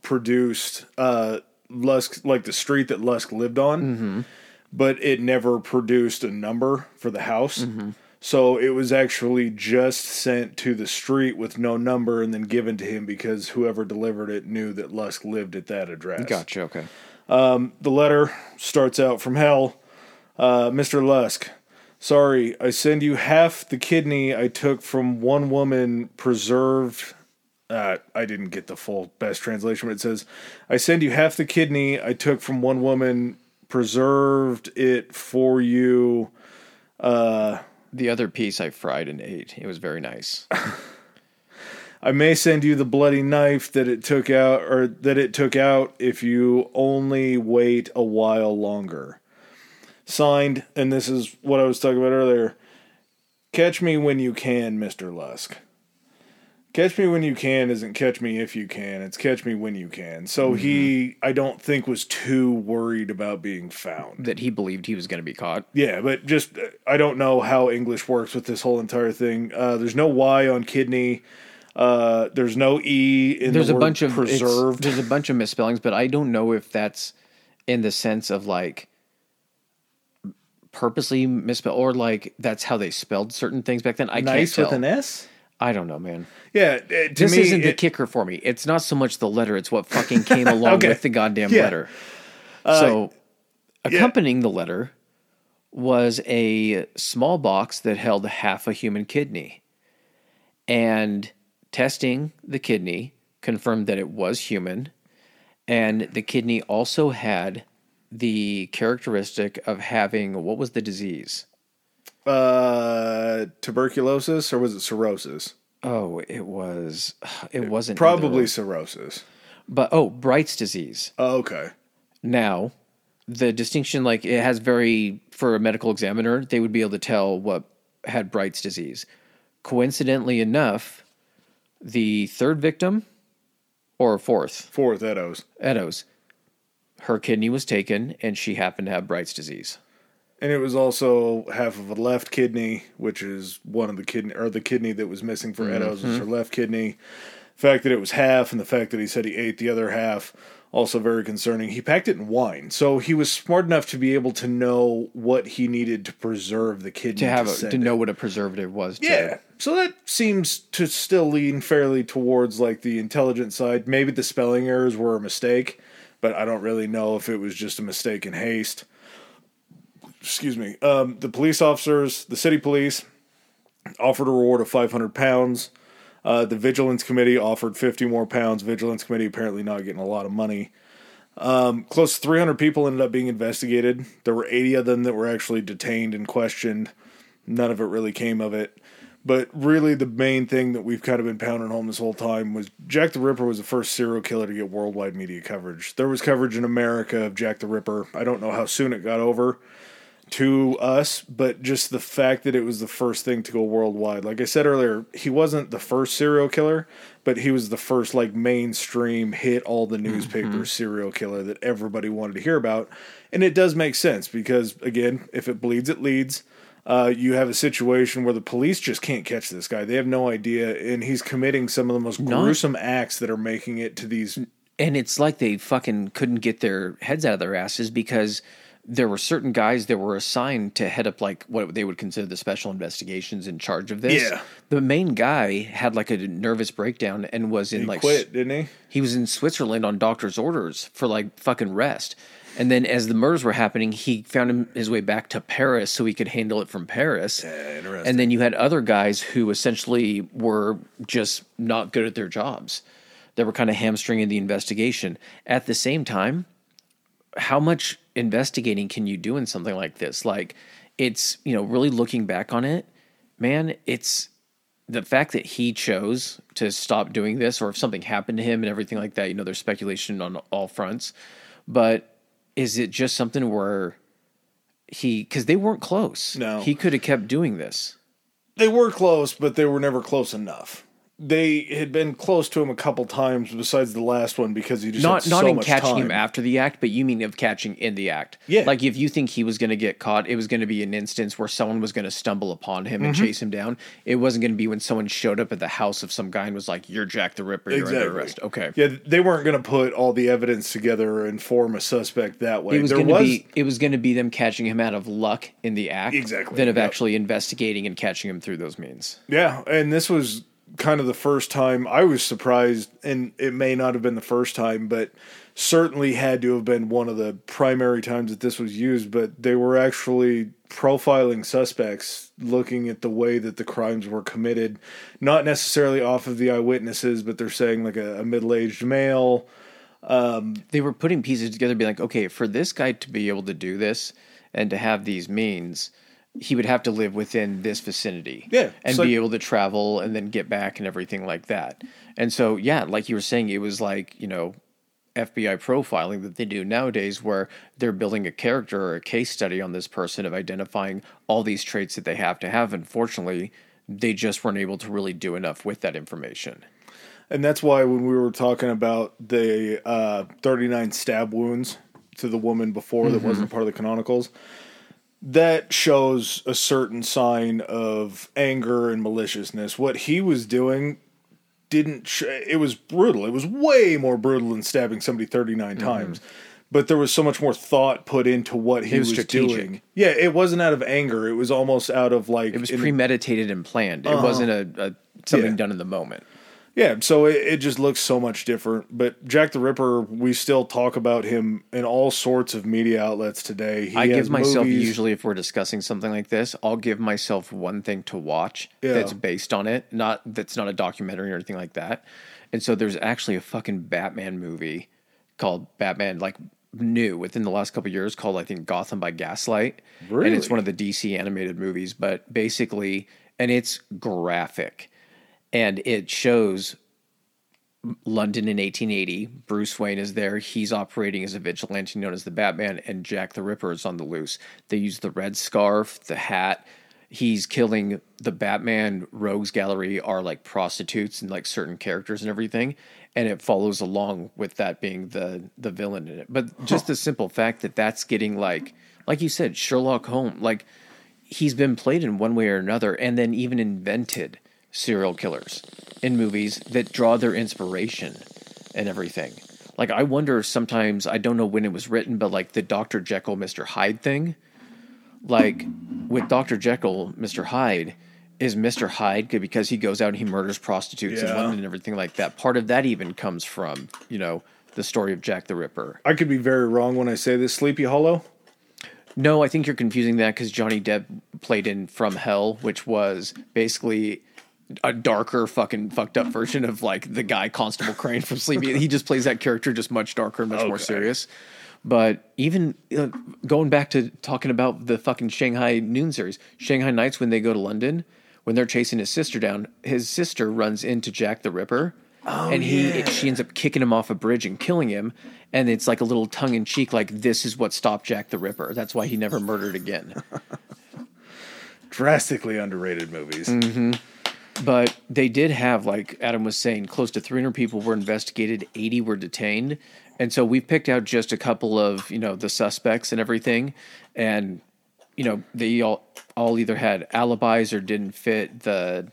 produced uh, Lusk like the street that Lusk lived on, but it never produced a number for the house. So it was actually just sent to the street with no number and then given to him because whoever delivered it knew that Lusk lived at that address. Gotcha. Okay. The letter starts out from hell. Uh, Mr. Lusk, sorry, I send you half the kidney I took from one woman preserved. Uh, I didn't get the full best translation, but it says, I send you half the kidney I took from one woman, preserved it for you. The other piece I fried and ate. It was very nice. I may send you the bloody knife that it took out or that it took out if you only wait a while longer. Signed, and this is what I was talking about earlier. Catch me when you can, Mr. Lusk. Catch me when you can isn't catch me if you can, it's catch me when you can. So he I don't think was too worried about being found. that he believed he was going to be caught. Yeah, but just uh, I don't know how English works with this whole entire thing. Uh, there's no Y on kidney. Uh, there's no E in there's the a word bunch of preserved. There's a bunch of misspellings, but I don't know if that's in the sense of like purposely misspelled or like that's how they spelled certain things back then. I nice can't with tell. an S. I don't know, man. Yeah, uh, This me, isn't the kicker for me. It's not so much the letter; it's what fucking came along Okay. with the goddamn Yeah. Uh, letter. so, accompanying the letter was a small box that held half a human kidney, and testing the kidney confirmed that it was human, and the kidney also had the characteristic of having what was the disease? uh, tuberculosis or was it cirrhosis? Oh, it was. It wasn't Probably either. cirrhosis. but oh, Bright's disease. Oh, okay. Now, the distinction, like it has very for a medical examiner, they would be able to tell what had Bright's disease. Coincidentally enough, the third victim, or fourth, Fourth Eddowes. Eddowes, her kidney was taken, and she happened to have Bright's disease. And it was also half of a left kidney, which is one of the kidney or the kidney that was missing for Eddowes was mm-hmm. her left kidney. The fact that it was half and the fact that he said he ate the other half also very concerning. He packed it in wine, so he was smart enough to be able to know what he needed to preserve the kidney To have a, send to know what a preservative was. to- Yeah. So that seems to still lean fairly towards like the intelligent side. Maybe the spelling errors were a mistake, but I don't really know if it was just a mistake in haste. Excuse me. Um, the police officers, the city police, offered a reward of 500 pounds. Uh, the vigilance committee offered 50 more pounds. Vigilance committee apparently not getting a lot of money. Um, close to 300 people ended up being investigated. There were 80 of them that were actually detained and questioned. None of it really came of it. But really, the main thing that we've kind of been pounding home this whole time was Jack the Ripper was the first serial killer to get worldwide media coverage. There was coverage in America of Jack the Ripper. I don't know how soon it got over to us, but just the fact that it was the first thing to go worldwide. Like I said earlier, he wasn't the first serial killer, but he was the first like mainstream hit all the newspapers serial killer that everybody wanted to hear about. And it does make sense because again, if it bleeds, it leads. Uh, you have a situation where the police just can't catch this guy. They have no idea, and he's committing some of the most Not- gruesome acts that are making it to these. And it's like they fucking couldn't get their heads out of their asses because there were certain guys that were assigned to head up like what they would consider the special investigations in charge of this. Yeah. The main guy had like a nervous breakdown and was in He like quit, didn't he? he was in Switzerland on doctor's orders for like fucking rest. And then as the murders were happening, he found him his way back to Paris so he could handle it from Paris. Yeah, interesting. And then you had other guys who essentially were just not good at their jobs. They were kind of hamstringing the investigation. At the same time, how much investigating can you do in something like this? Like, it's you know really looking back on it, man, it's the fact that he chose to stop doing this, or if something happened to him and everything like that. You know, there's speculation on all fronts, but is it just something where he because they weren't close? No. he could have kept doing this. They were close, but they were never close enough. They had been close to him a couple times, besides the last one, because he just not not so in much catching time. him after the act, but you mean of catching in the act. Yeah. Like if you think he was going to get caught, it was going to be an instance where someone was going to stumble upon him and Mm-hmm. chase him down. It wasn't going to be when someone showed up at the house of some guy and was like, "You're Jack the Ripper. You're under arrest." Okay. Yeah, they weren't going to put all the evidence together and form a suspect that way. It was there going to was be it was going to be them catching him out of luck in the act, Exactly, than of yep. actually investigating and catching him through those means. Yeah, and this was kind of the first time I was surprised, and it may not have been the first time, but certainly had to have been one of the primary times that this was used. But they were actually profiling suspects, looking at the way that the crimes were committed, not necessarily off of the eyewitnesses, but they're saying like a, a middle aged male. Um, they were putting pieces together, being like, okay, for this guy to be able to do this and to have these means, he would have to live within this vicinity, Yeah, and so- be able to travel and then get back and everything like that. And so, yeah, like you were saying, it was like you know. FBI profiling that they do nowadays, where they're building a character or a case study on this person of identifying all these traits that they have to have. Unfortunately, they just weren't able to really do enough with that information. And that's why when we were talking about the uh, 39 stab wounds to the woman before that wasn't part of the canonicals, that shows a certain sign of anger and maliciousness. What he was doing didn't, sh- it was brutal. It was way more brutal than stabbing somebody 39 mm-hmm. times. But there was so much more thought put into what he was was, doing. Yeah, it wasn't out of anger. It was almost out of like It was premeditated and planned. It uh-huh. wasn't a, a something Yeah. done in the moment. Yeah, so it, it just looks so much different. But Jack the Ripper, we still talk about him in all sorts of media outlets today. He I give myself movies. usually if we're discussing something like this, I'll give myself one thing to watch Yeah. that's based on it, not that's not a documentary or anything like that. And so there's actually a fucking Batman movie called Batman like new within the last couple of years called I think Gotham by Gaslight. And it's one of the DC animated movies, but basically and it's graphic and it shows London in 1880. Bruce Wayne is there. He's operating as a vigilante known as the Batman, and Jack the Ripper is on the loose. They use the red scarf, the hat. He's killing the Batman Rogues Gallery are like prostitutes and like certain characters and everything, and it follows along with that being the the villain in it. But just the simple fact that that's getting like like you said, Sherlock Holmes, like he's been played in one way or another, and then even invented serial killers in movies that draw their inspiration and everything. Like I wonder sometimes I don't know when it was written, but like the Dr. Jekyll, Mr. Hyde thing, like with Dr. Jekyll, Mr. Hyde, is Mr. Hyde good because he goes out and he murders prostitutes in Yeah. London and everything like that. Part of that even comes from, you know, the story of Jack the Ripper. I could be very wrong when I say this. Sleepy Hollow. No, I think you're confusing that because Johnny Depp played in From Hell, which was basically a darker, fucking fucked up version of like the guy Constable Crane from Sleepy. He just plays that character just much darker and much more serious. But even uh, going back to talking about the fucking Shanghai Noon series, Shanghai Nights when they go to London, when they're chasing his sister down, his sister runs into Jack the Ripper. and he yeah. she ends up kicking him off a bridge and killing him and it's like a little tongue in cheek like this is what stopped Jack the Ripper that's why he never murdered again Drastically underrated movies. Mm-hmm. But they did have like Adam was saying close to 300 people were investigated 80 were detained and so we picked out just a couple of you know the suspects and everything and you know they all all either had alibis or didn't fit the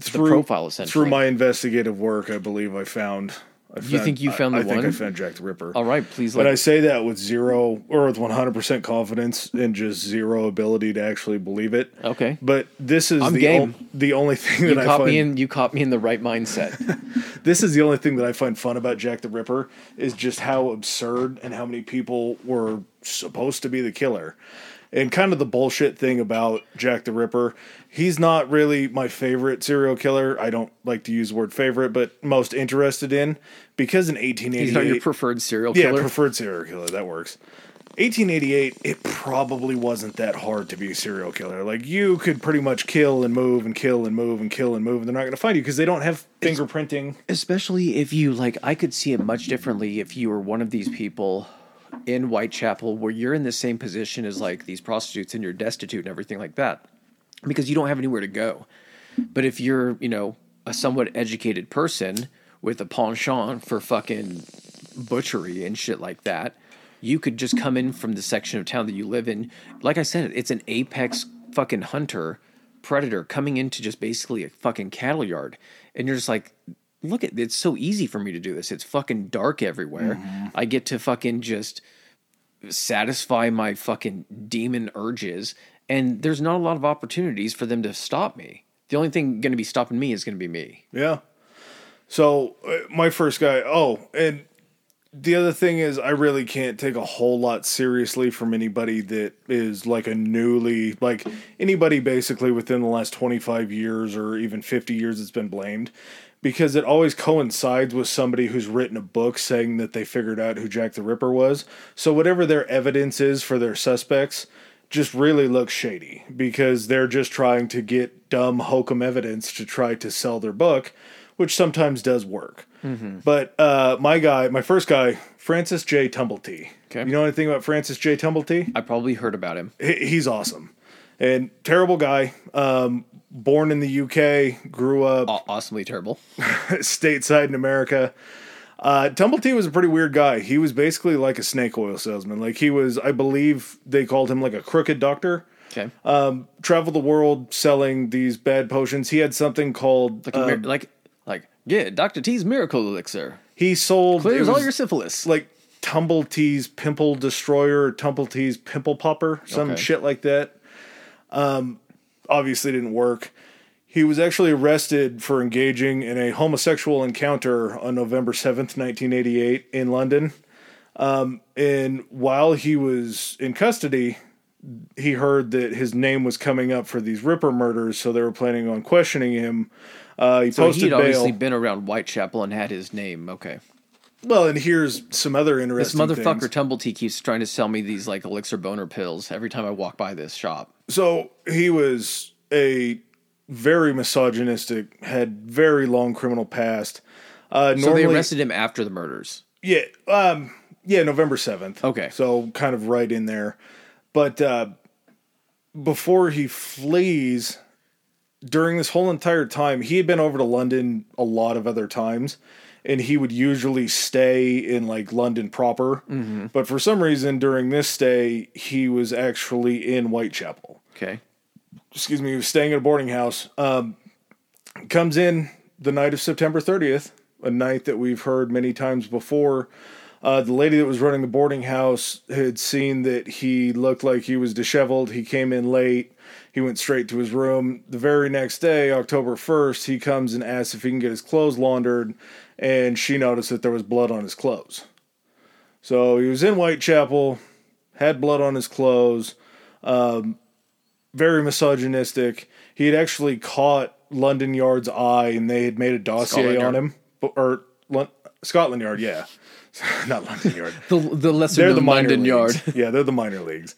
Through, profile, essentially. Through my investigative work, I believe I found. I You think you I- found the I, think I one? found Jack the Ripper. all right please But let I say that with zero or with 100% confidence and just zero ability to actually believe it. okay But this is I'm the, game. o- the only thing you that I caught find me in you caught me in the right mindset this is the only thing that I find fun about Jack the Ripper is just how absurd and how many people were supposed to be the killer. And kind of the bullshit thing about Jack the Ripper, he's not really my favorite serial killer. I don't like to use the word favorite, but most interested in because in 1888 he's not your preferred serial killer. yeah, preferred serial killer. That works. 1888, it probably wasn't that hard to be a serial killer. Like you could pretty much kill and move and kill and move and kill and move, and they're not going to find you because they don't have fingerprinting. Especially if you like, I could see it much differently if you were one of these people in Whitechapel where you're in the same position as like these prostitutes and you're destitute and everything like that because you don't have anywhere to go. But if you're, you know, a somewhat educated person with a penchant for fucking butchery and shit like that, you could just come in from the section of town that you live in. Like I said, it's an apex fucking hunter predator coming into just basically a fucking cattle yard. And you're just like, look at it's so easy for me to do this. It's fucking dark everywhere. Mm-hmm. I get to fucking just satisfy my fucking demon urges and there's not a lot of opportunities for them to stop me. The only thing going to be stopping me is going to be me. Yeah. So uh, my first guy. Oh, and the other thing is, I really can't take a whole lot seriously from anybody that is like a newly, like anybody basically within the last 25 years or even 50 years that's been blamed. Because it always coincides with somebody who's written a book saying that they figured out who Jack the Ripper was. So, whatever their evidence is for their suspects, just really looks shady because they're just trying to get dumb hokum evidence to try to sell their book, which sometimes does work. But uh, my guy, my first guy, Francis J. Tumblety. Okay. You know anything about Francis J. Tumblety? I probably heard about him. He- He's awesome and terrible guy. Um, born in the UK, grew up Aw- awesomely terrible. stateside in America. Uh, Tumblety was a pretty weird guy. He was basically like a snake oil salesman. Like he was, I believe they called him like a crooked doctor. Okay. Um, Traveled the world selling these bad potions. He had something called like, mir- like, like, yeah, Dr. T's miracle elixir. he sold Clears all your syphilis. like Tumblety's pimple destroyer, or Tumblety's pimple popper, some Okay. shit like that. Um, obviously didn't work. He was actually arrested for engaging in a homosexual encounter on November 7th, 1988, in London. Um, and while he was in custody, he heard that his name was coming up for these Ripper murders, so they were planning on questioning him. Uh, he so posted he'd bail. obviously been around Whitechapel and had his name. Okay. well, and here's some other interesting. This motherfucker things. Tumblety keeps trying to sell me these like elixir boner pills every time I walk by this shop. So he was a very misogynistic, had very long criminal past. Uh, So normally, they arrested him after the murders. yeah, um, yeah, November seventh. Okay. so kind of right in there. But uh, before he flees, during this whole entire time, he had been over to London a lot of other times, and he would usually stay in like London proper. Mm-hmm. But for some reason, during this stay, he was actually in Whitechapel Okay. Excuse me, he was staying at a boarding house. Um, comes in the night of September 30th, a night that we've heard many times before. Uh, the lady that was running the boarding house had seen that he looked like he was disheveled. He came in late. He went straight to his room. The very next day, October 1st, he comes and asks if he can get his clothes laundered, and she noticed that there was blood on his clothes. So he was in Whitechapel, had blood on his clothes very misogynistic. He had actually caught London Yard's eye, and they had made a dossier on Yard. him. Or Lon- Scotland Yard, yeah, not London Yard. The the lesser They're the minor London. Yard. yeah, they're the minor leagues.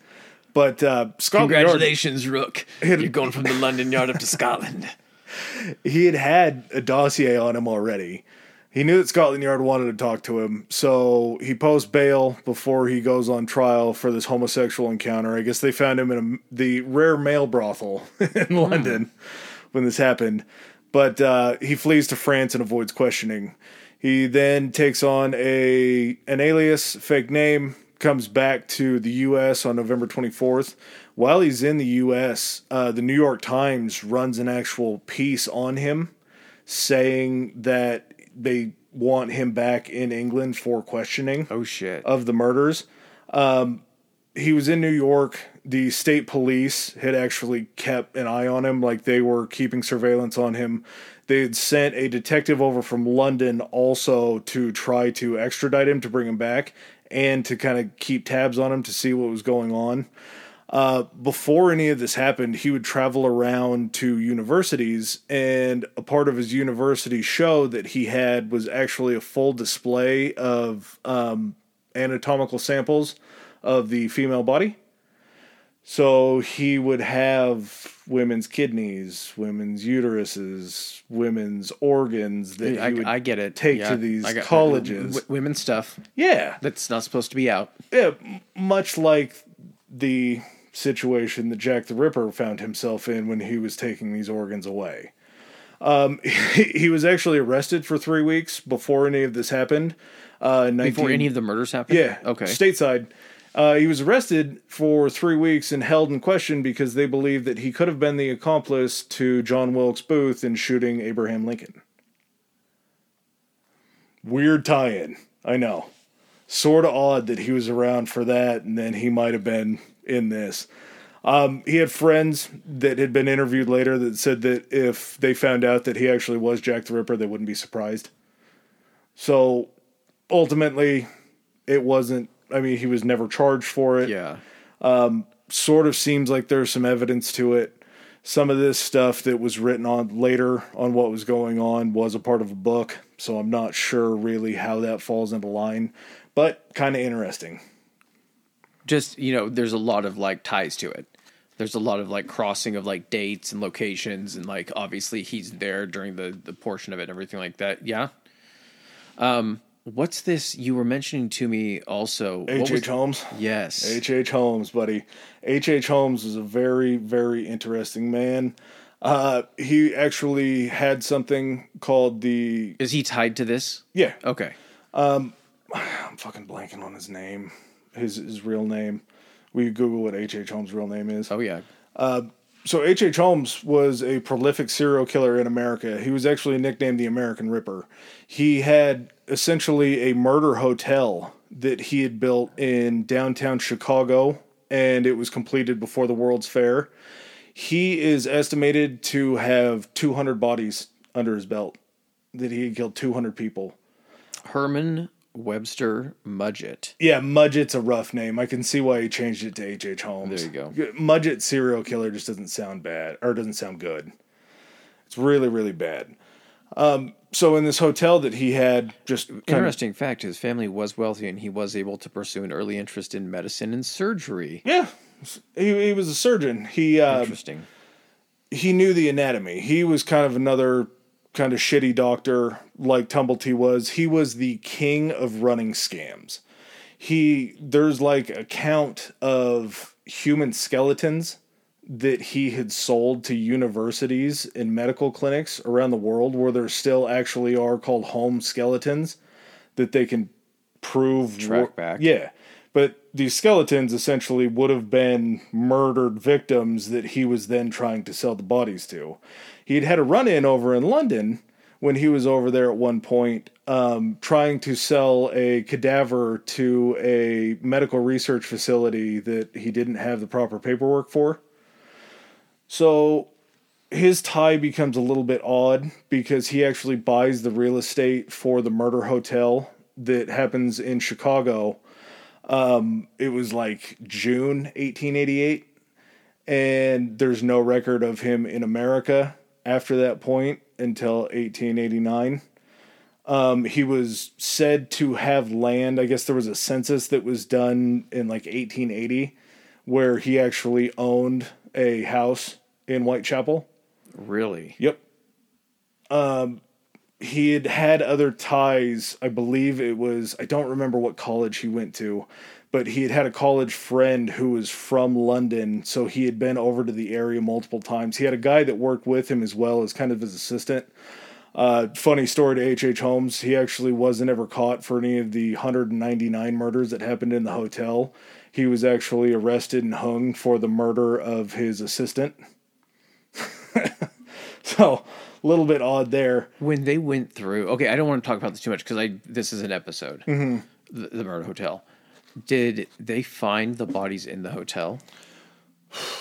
But uh, Scotland Yard, Congratulations, Rook. You're going from the London Yard up to Scotland. he had had a dossier on him already. He knew that Scotland Yard wanted to talk to him, so he posts bail before he goes on trial for this homosexual encounter. I guess they found him in a, the rare male brothel in London when this happened. But uh, he flees to France and avoids questioning. He then takes on a an alias, fake name, comes back to the U.S. on November 24th. While he's in the U.S., uh, the New York Times runs an actual piece on him saying that they want him back in England for questioning Oh shit. of the murders. Um, he was in New York. The state police had actually kept an eye on him, like they were keeping surveillance on him. They had sent a detective over from London also to try to extradite him to bring him back and to kind of keep tabs on him to see what was going on. Uh, before any of this happened, he would travel around to universities, and a part of his university show that he had was actually a full display of um, anatomical samples of the female body. So he would have women's kidneys, women's uteruses, women's organs that I, he would I get it. take Yeah, to these got- colleges. w- women's stuff yeah, that's not supposed to be out. yeah, much like the situation that Jack the Ripper found himself in when he was taking these organs away. Um, he, he was actually arrested for three weeks before any of this happened. Uh, in Before any of the murders happened. yeah, Okay. stateside. Uh, he was arrested for three weeks and held in question because they believed that he could have been the accomplice to John Wilkes Booth in shooting Abraham Lincoln. Weird tie-in, I know. Sort of odd that he was around for that, and then he might have been in this. Um, he had friends that had been interviewed later that said that if they found out that he actually was Jack the Ripper, they wouldn't be surprised. So ultimately, it wasn't. I mean, he was never charged for it yeah. sort of seems like there's some evidence to it. Some of this stuff that was written on later on what was going on was a part of a book, so I'm not sure really how that falls into line, but kind of interesting. Just you know, there's a lot of like ties to it. There's a lot of like crossing of like dates and locations, and like obviously he's there during the the portion of it and everything like that. Yeah. Um, what's this you were mentioning to me also? What H. H. Holmes. Yes. H. H. Holmes, buddy. H. H. Holmes is a very, very interesting man. Uh, he actually had something called the Is he tied to this? yeah. Okay. um I'm fucking blanking on his name, his his real name. We Google what H. H. Holmes' real name is. Oh yeah. Uh, so H. H. Holmes was a prolific serial killer in America. He was actually nicknamed the American Ripper. He had essentially a murder hotel that he had built in downtown Chicago, and it was completed before the World's Fair. He is estimated to have 200 bodies under his belt. That he had killed 200 people. Herman Webster Mudgett. Yeah, Mudgett's a rough name. I can see why he changed it to H.H. H. Holmes. There you go. Mudgett serial killer just doesn't sound bad or doesn't sound good. It's really, really bad. Um, so in this hotel that he had, just kind of, Interesting fact: his family was wealthy, and he was able to pursue an early interest in medicine and surgery. yeah, he, he was a surgeon. He uh, Interesting. he knew the anatomy. He was kind of another kind of shitty doctor like Tumblety was. He was the king of running scams. He there's like a count of human skeletons that he had sold to universities and medical clinics around the world where there still actually are called home skeletons that they can prove Track were- back. Yeah. But these skeletons essentially would have been murdered victims that he was then trying to sell the bodies to. He'd had a run in over in London when he was over there at one point, um, trying to sell a cadaver to a medical research facility that he didn't have the proper paperwork for. So his tie becomes a little bit odd because he actually buys the real estate for the murder hotel that happens in Chicago. Um, it was like June 1888, and there's no record of him in America after that point until 1889. Um, he was said to have land. I guess there was a census that was done in like 1880 where he actually owned a house in Whitechapel. Really? Yep. Um, he had had other ties. I believe it was, I don't remember what college he went to, but he had had a college friend who was from London. So he had been over to the area multiple times. He had a guy that worked with him as well as kind of his assistant. Uh, funny story to H.H. H. Holmes. He actually wasn't ever caught for any of the 199 murders that happened in the hotel. He was actually arrested and hung for the murder of his assistant. so, a little bit odd there. When they went through, okay, I don't want to talk about this too much because I this is an episode, the, the murder hotel. Did they find the bodies in the hotel?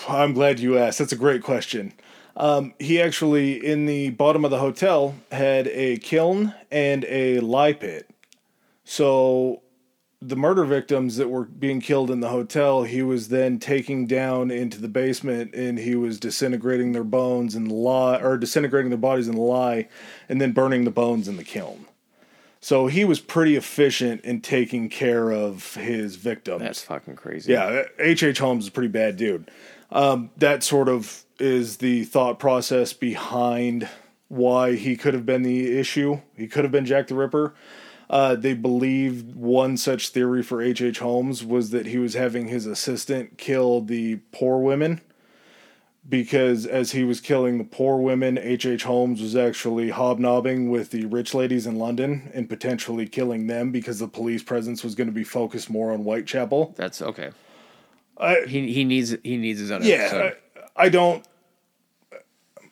I'm glad you asked. That's a great question. Um, he actually, in the bottom of the hotel, had a kiln and a lye pit. So, the murder victims that were being killed in the hotel, he was then taking down into the basement and he was disintegrating their bones the lye, or disintegrating their bodies in the lye, and then burning the bones in the kiln. So he was pretty efficient in taking care of his victims. That's fucking crazy. Yeah, H.H. H. Holmes is a pretty bad dude. Um, that sort of is the thought process behind why he could have been the issue. He could have been Jack the Ripper. Uh, they believed one such theory for H.H. H. Holmes was that he was having his assistant kill the poor women because as he was killing the poor women, H.H. H. Holmes was actually hobnobbing with the rich ladies in London and potentially killing them because the police presence was going to be focused more on Whitechapel. That's okay. I, He he needs he needs his own yeah. I, I don't,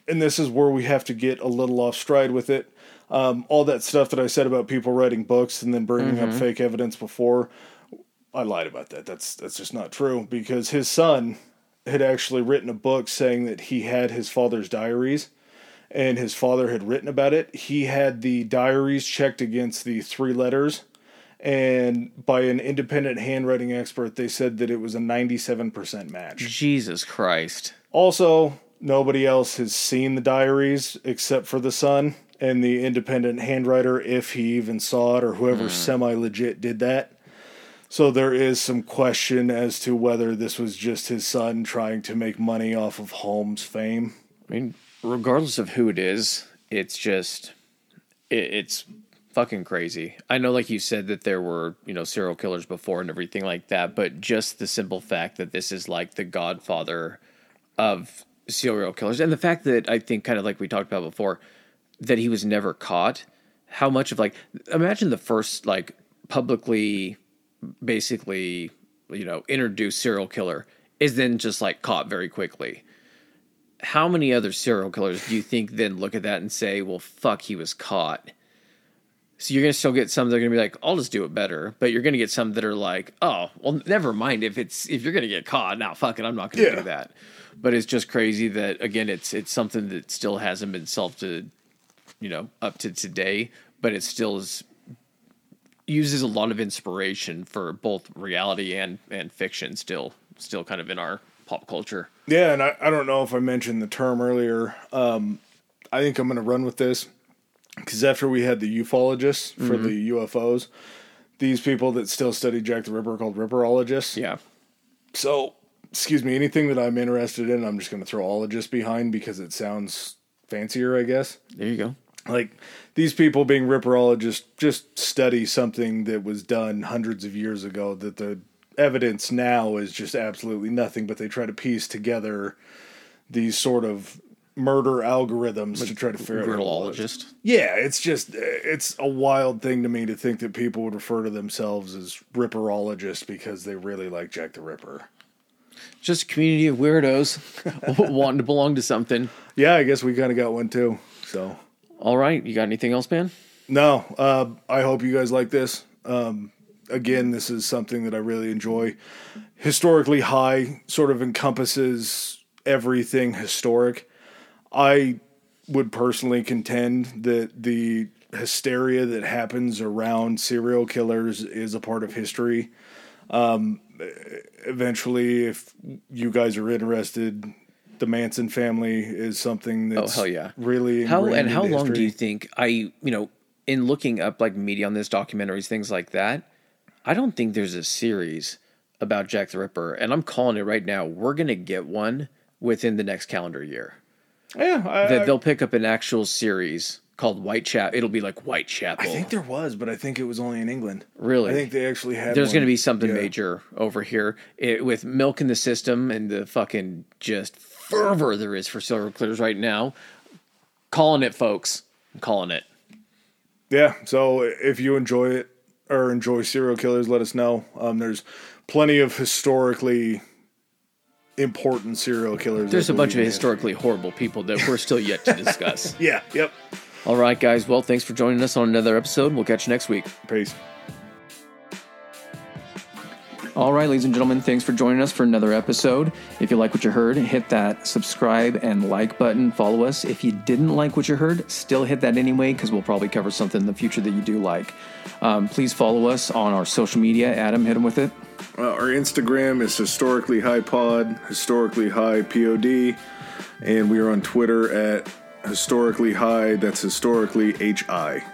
and this is where we have to get a little off stride with it. Um, all that stuff that I said about people writing books and then bringing up fake evidence before, I lied about that. That's that's just not true because his son had actually written a book saying that he had his father's diaries and his father had written about it. He had the diaries checked against the three letters and by an independent handwriting expert they said that it was a 97% match. Jesus Christ. Also, nobody else has seen the diaries except for the son and the independent handwriter, if he even saw it or whoever hmm. semi legit did that. So there is some question as to whether this was just his son trying to make money off of Holmes' fame. I mean, regardless of who it is, it's just it, it's fucking crazy. I know, like you said, that there were you know serial killers before and everything like that, but just the simple fact that this is like the godfather of serial killers, and the fact that I think, kind of like we talked about before, that he was never caught. How much of like imagine the first like publicly, basically, you know, introduced serial killer is then just like caught very quickly how many other serial killers do you think then look at that and say, well, fuck, he was caught? So you're going to still get some that are going to be like, I'll just do it better. But you're going to get some that are like, oh, well, never mind. If it's, if you're going to get caught, now fuck it, I'm not going to Yeah. do that. But it's just crazy that, again, it's, it's something that still hasn't been solved to, you know, up to today, but it still is, uses a lot of inspiration for both reality and, and fiction still, still kind of in our pop culture. Yeah, and I, I don't know if I mentioned the term earlier. Um, I think I'm going to run with this because after we had the ufologists for the UFOs, these people that still study Jack the Ripper are called Ripperologists. Yeah. So, excuse me, anything that I'm interested in, I'm just going to throw ologist behind because it sounds fancier, I guess. There you go. Like these people being Ripperologists just study something that was done hundreds of years ago that the evidence now is just absolutely nothing, but they try to piece together these sort of murder algorithms to try to figure out. what it was. Riddleologist. Yeah, it's just it's a wild thing to me to think that people would refer to themselves as Ripperologists because they really like Jack the Ripper. Just a community of weirdos wanting to belong to something. Yeah, I guess we kind of got one too. So All right, you got anything else, man? no, uh, I hope you guys like this. Um, again, this is something that I really enjoy. Historically high sort of encompasses everything historic. I would personally contend that the hysteria that happens around serial killers is a part of history. Um, eventually, if you guys are interested, the Manson family is something oh, that's Oh, hell yeah. really How and how long do you think I you know in looking up like media on this documentaries things like that? I don't think there's a series about Jack the Ripper, and I'm calling it right now. We're gonna get one within the next calendar year. Yeah, I, That they'll pick up an actual series called Whitechapel. It'll be like Whitechapel. I think there was, but I think it was only in England. Really? I think they actually had. There's going to be something Yeah. major over here it, with milk in the system and the fucking just fervor there is for silver clears right now. Calling it, folks. I'm calling it. Yeah. So if you enjoy it or enjoy serial killers, let us know. Um, there's plenty of historically important serial killers. There's a bunch of historically horrible people that we're still yet to discuss. Yeah. Yep. All right, guys. Well, thanks for joining us on another episode. We'll catch you next week. Peace. All right, ladies and gentlemen, thanks for joining us for another episode. If you like what you heard, hit that subscribe and like button. Follow us. If you didn't like what you heard, still hit that anyway, because we'll probably cover something in the future that you do like. Um, please follow us on our social media. Adam, hit him with it. Uh, our Instagram is historically high pod, historically high pod, and we are on Twitter at historically high. That's historically hi.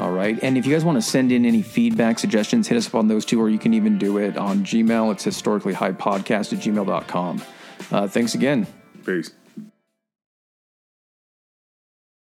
All right. And if you guys want to send in any feedback, suggestions, hit us up on those two, or you can even do it on Gmail. It's historicallyhighpodcast at gmail.com. Uh, thanks again. Peace.